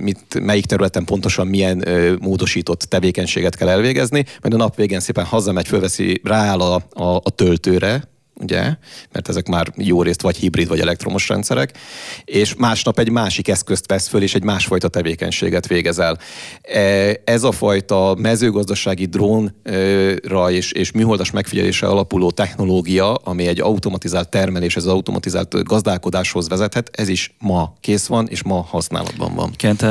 mit, melyik területen pontosan milyen módosított tevékenységet kell elvégezni, majd a nap végén szépen hazamegy, fölveszi, rááll a, a, a töltőre, ugye, mert ezek már jó részt vagy hibrid, vagy elektromos rendszerek, és másnap egy másik eszközt vesz föl, és egy másfajta tevékenységet végez el. E, ez a fajta mezőgazdasági drónra és, és műholdas megfigyelése alapuló technológia, ami egy automatizált termelés, ez az automatizált gazdálkodáshoz vezethet, ez is ma kész van, és ma használatban van. Kent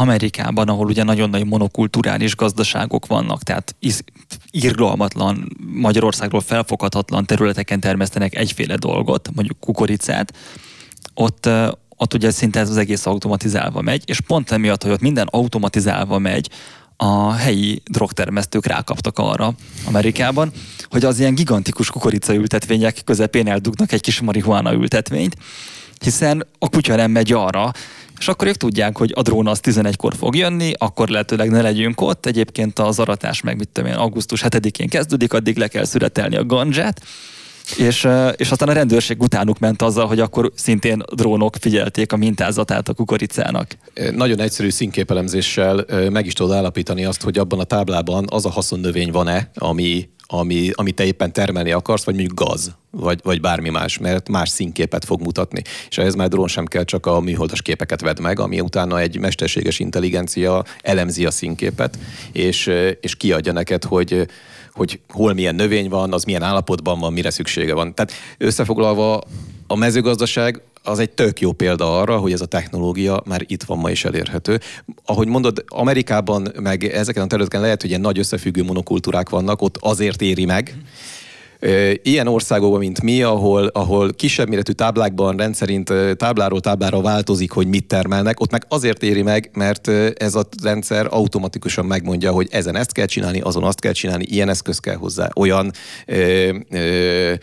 Amerikában, ahol ugye nagyon nagy monokulturális gazdaságok vannak, tehát irgalmatlan, Magyarországról felfoghatatlan területeken termesztenek egyféle dolgot, mondjuk kukoricát, ott, ott ugye szinte ez az egész automatizálva megy, és pont emiatt, hogy ott minden automatizálva megy, a helyi drogtermesztők rákaptak arra Amerikában, hogy az ilyen gigantikus kukoricaültetvények közepén eldugnak egy kis marihuana ültetvényt, hiszen a kutya nem megy arra, és akkor ők tudják, hogy a drón az 11-kor fog jönni, akkor lehetőleg ne legyünk ott. Egyébként az aratás meg, mit tudom én, augusztus 7-én kezdődik, addig le kell szüretelni a gandzsát. És, és aztán a rendőrség utánuk ment azzal, hogy akkor szintén drónok figyelték a mintázatát a kukoricának. Nagyon egyszerű színképelemzéssel meg is tudod állapítani azt, hogy abban a táblában az a haszonnövény van-e, ami ami, amit te éppen termelni akarsz, vagy mondjuk gaz, vagy, vagy bármi más, mert más színképet fog mutatni. És ehhez már drón sem kell, csak a műholdas képeket vedd meg, ami utána egy mesterséges intelligencia elemzi a színképet, és, és kiadja neked, hogy hogy hol milyen növény van, az milyen állapotban van, mire szüksége van. Tehát összefoglalva a mezőgazdaság az egy tök jó példa arra, hogy ez a technológia már itt van ma is elérhető. Ahogy mondod, Amerikában meg ezeken a területeken lehet, hogy ilyen nagy összefüggő monokultúrák vannak, ott azért éri meg, Ilyen országokban, mint mi, ahol, ahol kisebb méretű táblákban rendszerint tábláról táblára változik, hogy mit termelnek, ott meg azért éri meg, mert ez a rendszer automatikusan megmondja, hogy ezen ezt kell csinálni, azon azt kell csinálni, ilyen eszköz kell hozzá, olyan ö, ö,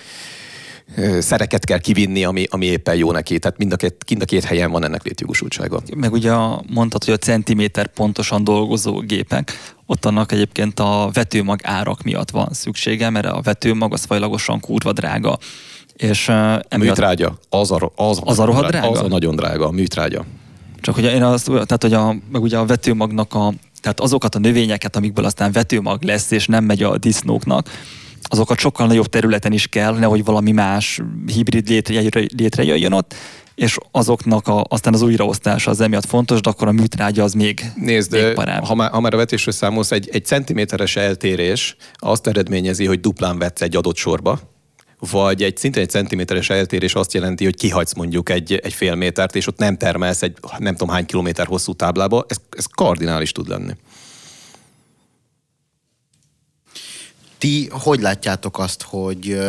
szereket kell kivinni, ami, ami éppen jó neki. Tehát mind a, két, mind a két helyen van ennek létjogosultsága. Meg ugye mondtad, hogy a centiméter pontosan dolgozó gépek, ott annak egyébként a vetőmag árak miatt van szüksége, mert a vetőmag az fajlagosan kurva drága. És, uh, emiatt... Műtrágya, az a, az, az a rohadt drága? Az a nagyon drága, a műtrágya. Csak hogy én azt, tehát hogy a, meg ugye a vetőmagnak a, tehát azokat a növényeket, amikből aztán vetőmag lesz, és nem megy a disznóknak, azokat sokkal nagyobb területen is kell, nehogy valami más hibrid létre, létrejöjjön ott, és azoknak a, aztán az újraosztása az emiatt fontos, de akkor a műtrágya az még, Nézd, még ha már, ha már a vetésről számolsz, egy, egy centiméteres eltérés azt eredményezi, hogy duplán vetsz egy adott sorba, vagy egy szintén egy centiméteres eltérés azt jelenti, hogy kihagysz mondjuk egy, egy fél métert, és ott nem termelsz egy nem tudom hány kilométer hosszú táblába, ez, ez kardinális tud lenni. Ti hogy látjátok azt, hogy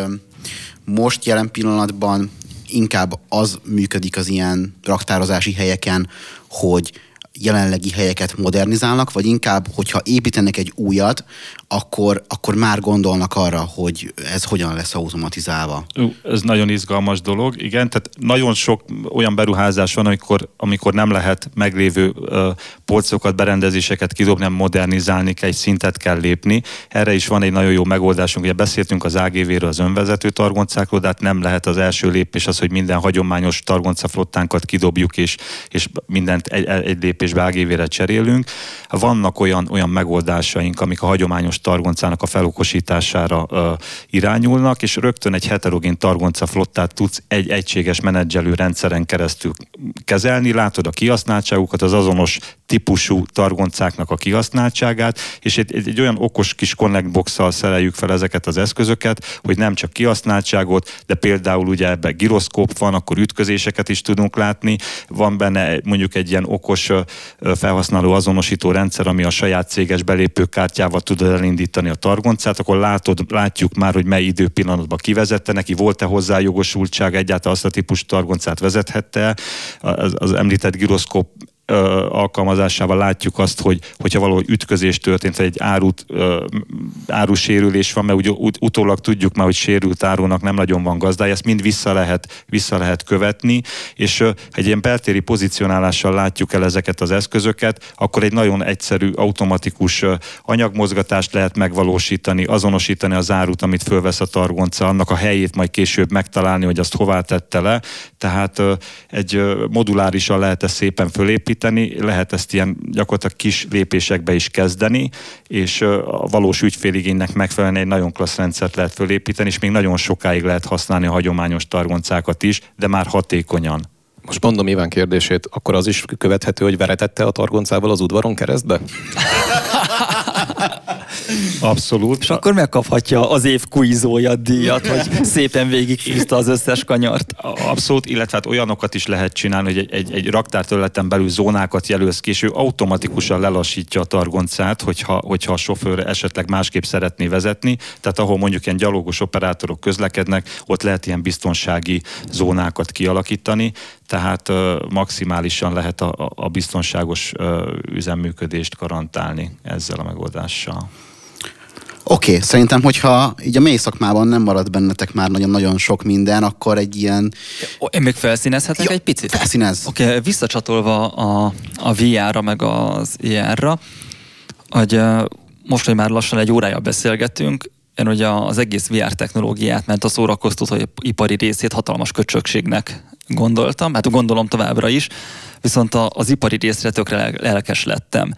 most jelen pillanatban inkább az működik az ilyen raktározási helyeken, hogy jelenlegi helyeket modernizálnak, vagy inkább, hogyha építenek egy újat, akkor, akkor már gondolnak arra, hogy ez hogyan lesz automatizálva. Ez nagyon izgalmas dolog, igen, tehát nagyon sok olyan beruházás van, amikor, amikor nem lehet meglévő uh, polcokat, berendezéseket kidobni, nem modernizálni kell, egy szintet kell lépni. Erre is van egy nagyon jó megoldásunk, ugye beszéltünk az AGV-ről, az önvezető targoncákról, de hát nem lehet az első lépés az, hogy minden hagyományos targoncaflottánkat kidobjuk, és, és mindent egy, egy lépésbe AGV-re cserélünk. Vannak olyan, olyan megoldásaink, amik a hagyományos targoncának a felokosítására ö, irányulnak, és rögtön egy heterogén targonca flottát tudsz egy egységes menedzselő rendszeren keresztül kezelni. Látod a kihasználtságukat, az azonos típusú targoncáknak a kihasználtságát, és egy, egy, egy olyan okos kis connect box szereljük fel ezeket az eszközöket, hogy nem csak kihasználtságot, de például ugye ebben giroszkóp van, akkor ütközéseket is tudunk látni, van benne mondjuk egy ilyen okos felhasználó azonosító rendszer, ami a saját céges belépőkártyával tud elindítani a targoncát, akkor látod, látjuk már, hogy mely időpillanatban kivezette neki, volt-e hozzá jogosultság, egyáltalán azt a típusú targoncát vezethette, az, az említett giroszkóp ö, alkalmazásával látjuk azt, hogy hogyha valahol ütközés történt, vagy egy árut, árusérülés van, mert úgy, ut- utólag tudjuk már, hogy sérült árunak nem nagyon van gazdája, ezt mind vissza lehet, vissza lehet követni, és egy ilyen beltéri pozicionálással látjuk el ezeket az eszközöket, akkor egy nagyon egyszerű, automatikus anyagmozgatást lehet megvalósítani, azonosítani az árut, amit fölvesz a targonca, annak a helyét majd később megtalálni, hogy azt hová tette le. Tehát egy modulárisan lehet ezt szépen fölépíteni, lehet ezt ilyen gyakorlatilag kis lépésekbe is kezdeni, és a valós ügyféligénynek megfelelően egy nagyon klassz rendszert lehet fölépíteni, és még nagyon sokáig lehet használni a hagyományos targoncákat is, de már hatékonyan. Most mondom Iván kérdését, akkor az is követhető, hogy veretette a targoncával az udvaron keresztbe? Abszolút. És akkor megkaphatja az év kuizója díjat, hogy szépen végigfűzte az összes kanyart. Abszolút, illetve hát olyanokat is lehet csinálni, hogy egy, egy, egy raktárterületen belül zónákat jelölsz ki, és ő automatikusan lelassítja a targoncát, hogyha, hogyha a sofőr esetleg másképp szeretné vezetni. Tehát ahol mondjuk ilyen gyalogos operátorok közlekednek, ott lehet ilyen biztonsági zónákat kialakítani, tehát uh, maximálisan lehet a, a- biztonságos uh, üzemműködést garantálni ezzel a megoldással. Oké, okay, szerintem, hogyha így a mély szakmában nem marad bennetek már nagyon-nagyon sok minden, akkor egy ilyen... Én még felszínezhetek Ja, egy picit? Felszínez. Oké, okay, visszacsatolva a, a VR-ra, meg az IR-ra, hogy ö, most, hogy már lassan egy órája beszélgetünk, én ugye az egész VR technológiát, mert a szórakoztató ipari részét hatalmas köcsökségnek gondoltam, hát gondolom továbbra is, viszont az ipari részre tökre lel- lelkes lettem.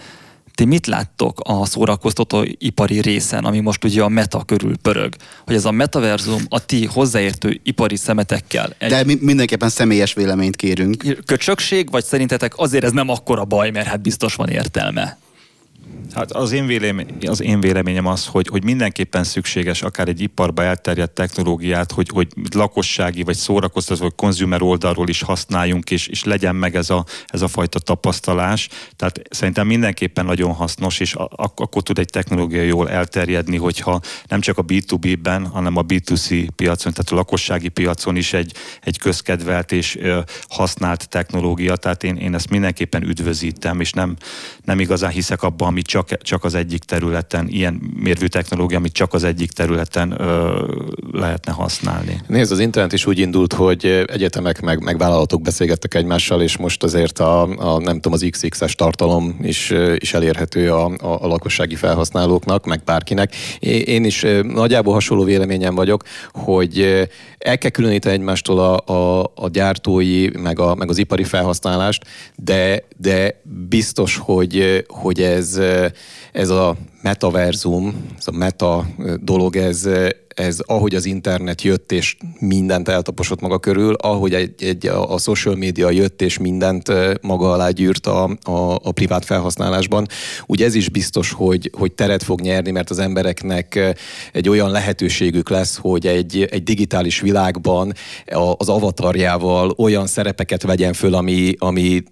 Ti mit láttok a szórakoztató ipari részen, ami most ugye a meta körül pörög? Hogy ez a metaverzum a ti hozzáértő ipari szemetekkel egy De mi mindenképpen személyes véleményt kérünk. köcsökség, vagy szerintetek azért ez nem akkora baj, mert hát biztos van értelme? Hát az én, vélemény, az én véleményem az, hogy, hogy mindenképpen szükséges akár egy iparba elterjedt technológiát, hogy, hogy lakossági, vagy szórakoztató, vagy konzumer oldalról is használjunk, és, és legyen meg ez a, ez a fajta tapasztalás. Tehát szerintem mindenképpen nagyon hasznos, és a, ak- akkor tud egy technológia jól elterjedni, hogyha nem csak a B2B-ben, hanem a B2C piacon, tehát a lakossági piacon is egy, egy közkedvelt és ö, használt technológia. Tehát én, én ezt mindenképpen üdvözítem, és nem, nem igazán hiszek abban, amit csak, csak az egyik területen, ilyen mérvű technológia, amit csak az egyik területen ö, lehetne használni. Nézd, az internet is úgy indult, hogy egyetemek meg, meg vállalatok beszélgettek egymással, és most azért a, a nem tudom, az XX-es tartalom is, is elérhető a, a, a lakossági felhasználóknak, meg bárkinek. Én is nagyjából hasonló véleményem vagyok, hogy el kell különíteni egymástól a, a, a gyártói, meg, a, meg az ipari felhasználást, de, de biztos, hogy, hogy ez, ez a metaverzum, ez a meta dolog, ez, ez ahogy az internet jött és mindent eltaposott maga körül, ahogy egy, egy, a, a social media jött és mindent maga alá gyűrt a, a, a privát felhasználásban, úgy ez is biztos, hogy, hogy teret fog nyerni, mert az embereknek egy olyan lehetőségük lesz, hogy egy, egy digitális világban az avatarjával olyan szerepeket vegyen föl, ami, ami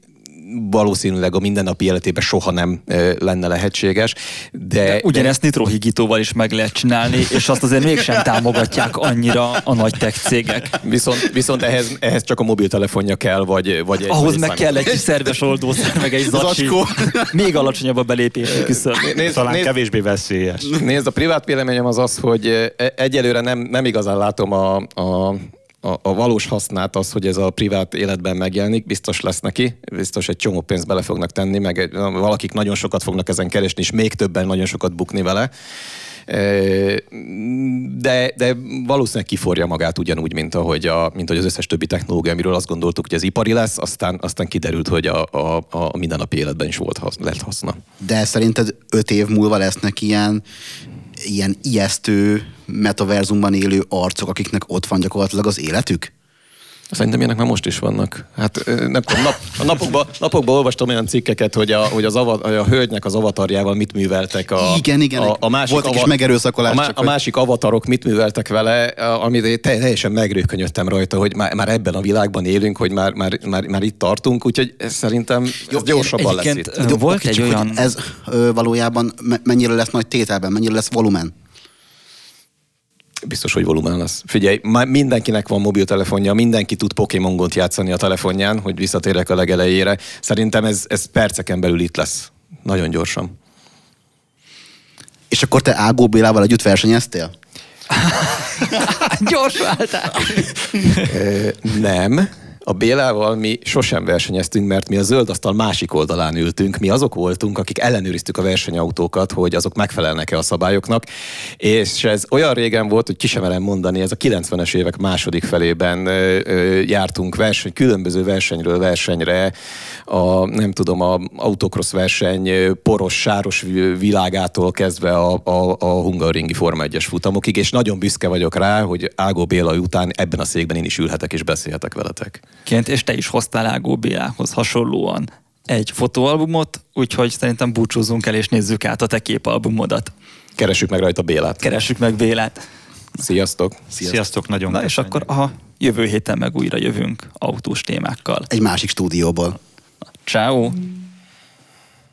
valószínűleg a mindennapi életében soha nem lenne lehetséges. De, De ugyanezt nitrohigítóval is meg lehet csinálni, és azt azért mégsem támogatják annyira a nagy tech cégek. Viszont, viszont ehhez, ehhez csak a mobiltelefonja kell, vagy, vagy egy... Ahhoz meg kell egy kis szerves oldószer, meg egy zacsi. Zacskó. Még alacsonyabb a belépési küszöb. Nézd, Talán nézd, kevésbé veszélyes. nézd, a privát véleményem az az, hogy e- egyelőre nem, nem igazán látom a, a a, a valós hasznát az, hogy ez a privát életben megjelenik, biztos lesz neki, biztos egy csomó pénzt bele fognak tenni, meg egy- valakik nagyon sokat fognak ezen keresni, és még többen nagyon sokat bukni vele. De, de valószínűleg kiforja magát ugyanúgy, mint ahogy, a, mint ahogy az összes többi technológia, amiről azt gondoltuk, hogy ez ipari lesz, aztán, aztán kiderült, hogy a, a, a mindennapi életben is volt hasz, lett haszna. De szerinted öt év múlva lesznek ilyen, ilyen ijesztő metaverzumban élő arcok, akiknek ott van gyakorlatilag az életük? Szerintem ilyenek már most is vannak. Hát nem tudom, nap, a napokban, napokban olvastam olyan cikkeket, hogy a, hogy az ava, a hölgynek az avatarjával mit műveltek. A, Igen, igen. A, a másik, Volt egy kis megerőszakolás, a, má, a másik avatarok mit műveltek vele, amit teljesen megrőkönyödtem rajta, hogy már, már ebben a világban élünk, hogy már, már, már, már itt tartunk, úgyhogy ez szerintem ez gyorsabban lesz itt. Volt egy olyan- Ez ö, valójában me- mennyire lesz nagy tételben, mennyire lesz volumen? Biztos, hogy volumen lesz. Figyelj, már mindenkinek van mobiltelefonja, mindenki tud Pokémon gont játszani a telefonján, hogy visszatérek a legelejére. Szerintem ez, ez perceken belül itt lesz. Nagyon gyorsan. És akkor te Ágó Bélával együtt versenyeztél? Gyors váltál! Nem. A Bélával mi sosem versenyeztünk, mert mi a zöld asztal másik oldalán ültünk. Mi azok voltunk, akik ellenőriztük a versenyautókat, hogy azok megfelelnek-e a szabályoknak. És ez olyan régen volt, hogy ki sem mondani, ez a 90-es évek második felében ö, ö, jártunk verseny, különböző versenyről versenyre, a, nem tudom, a autocross verseny poros, sáros vi- világától kezdve a, a, a Hungaroringi Forma 1-es futamokig, és nagyon büszke vagyok rá, hogy Ágó Béla után ebben a székben én is ülhetek és beszélhetek veletek. Ként, és te is hoztál Ágó Bélához hasonlóan egy fotóalbumot, úgyhogy szerintem búcsúzzunk el és nézzük át a te képalbumodat. Keressük meg rajta Bélát. Keressük meg Bélát. Sziasztok! Sziasztok, Sziasztok nagyon Na és akkor a jövő héten meg újra jövünk autós témákkal. Egy másik stúdióból. Ciao.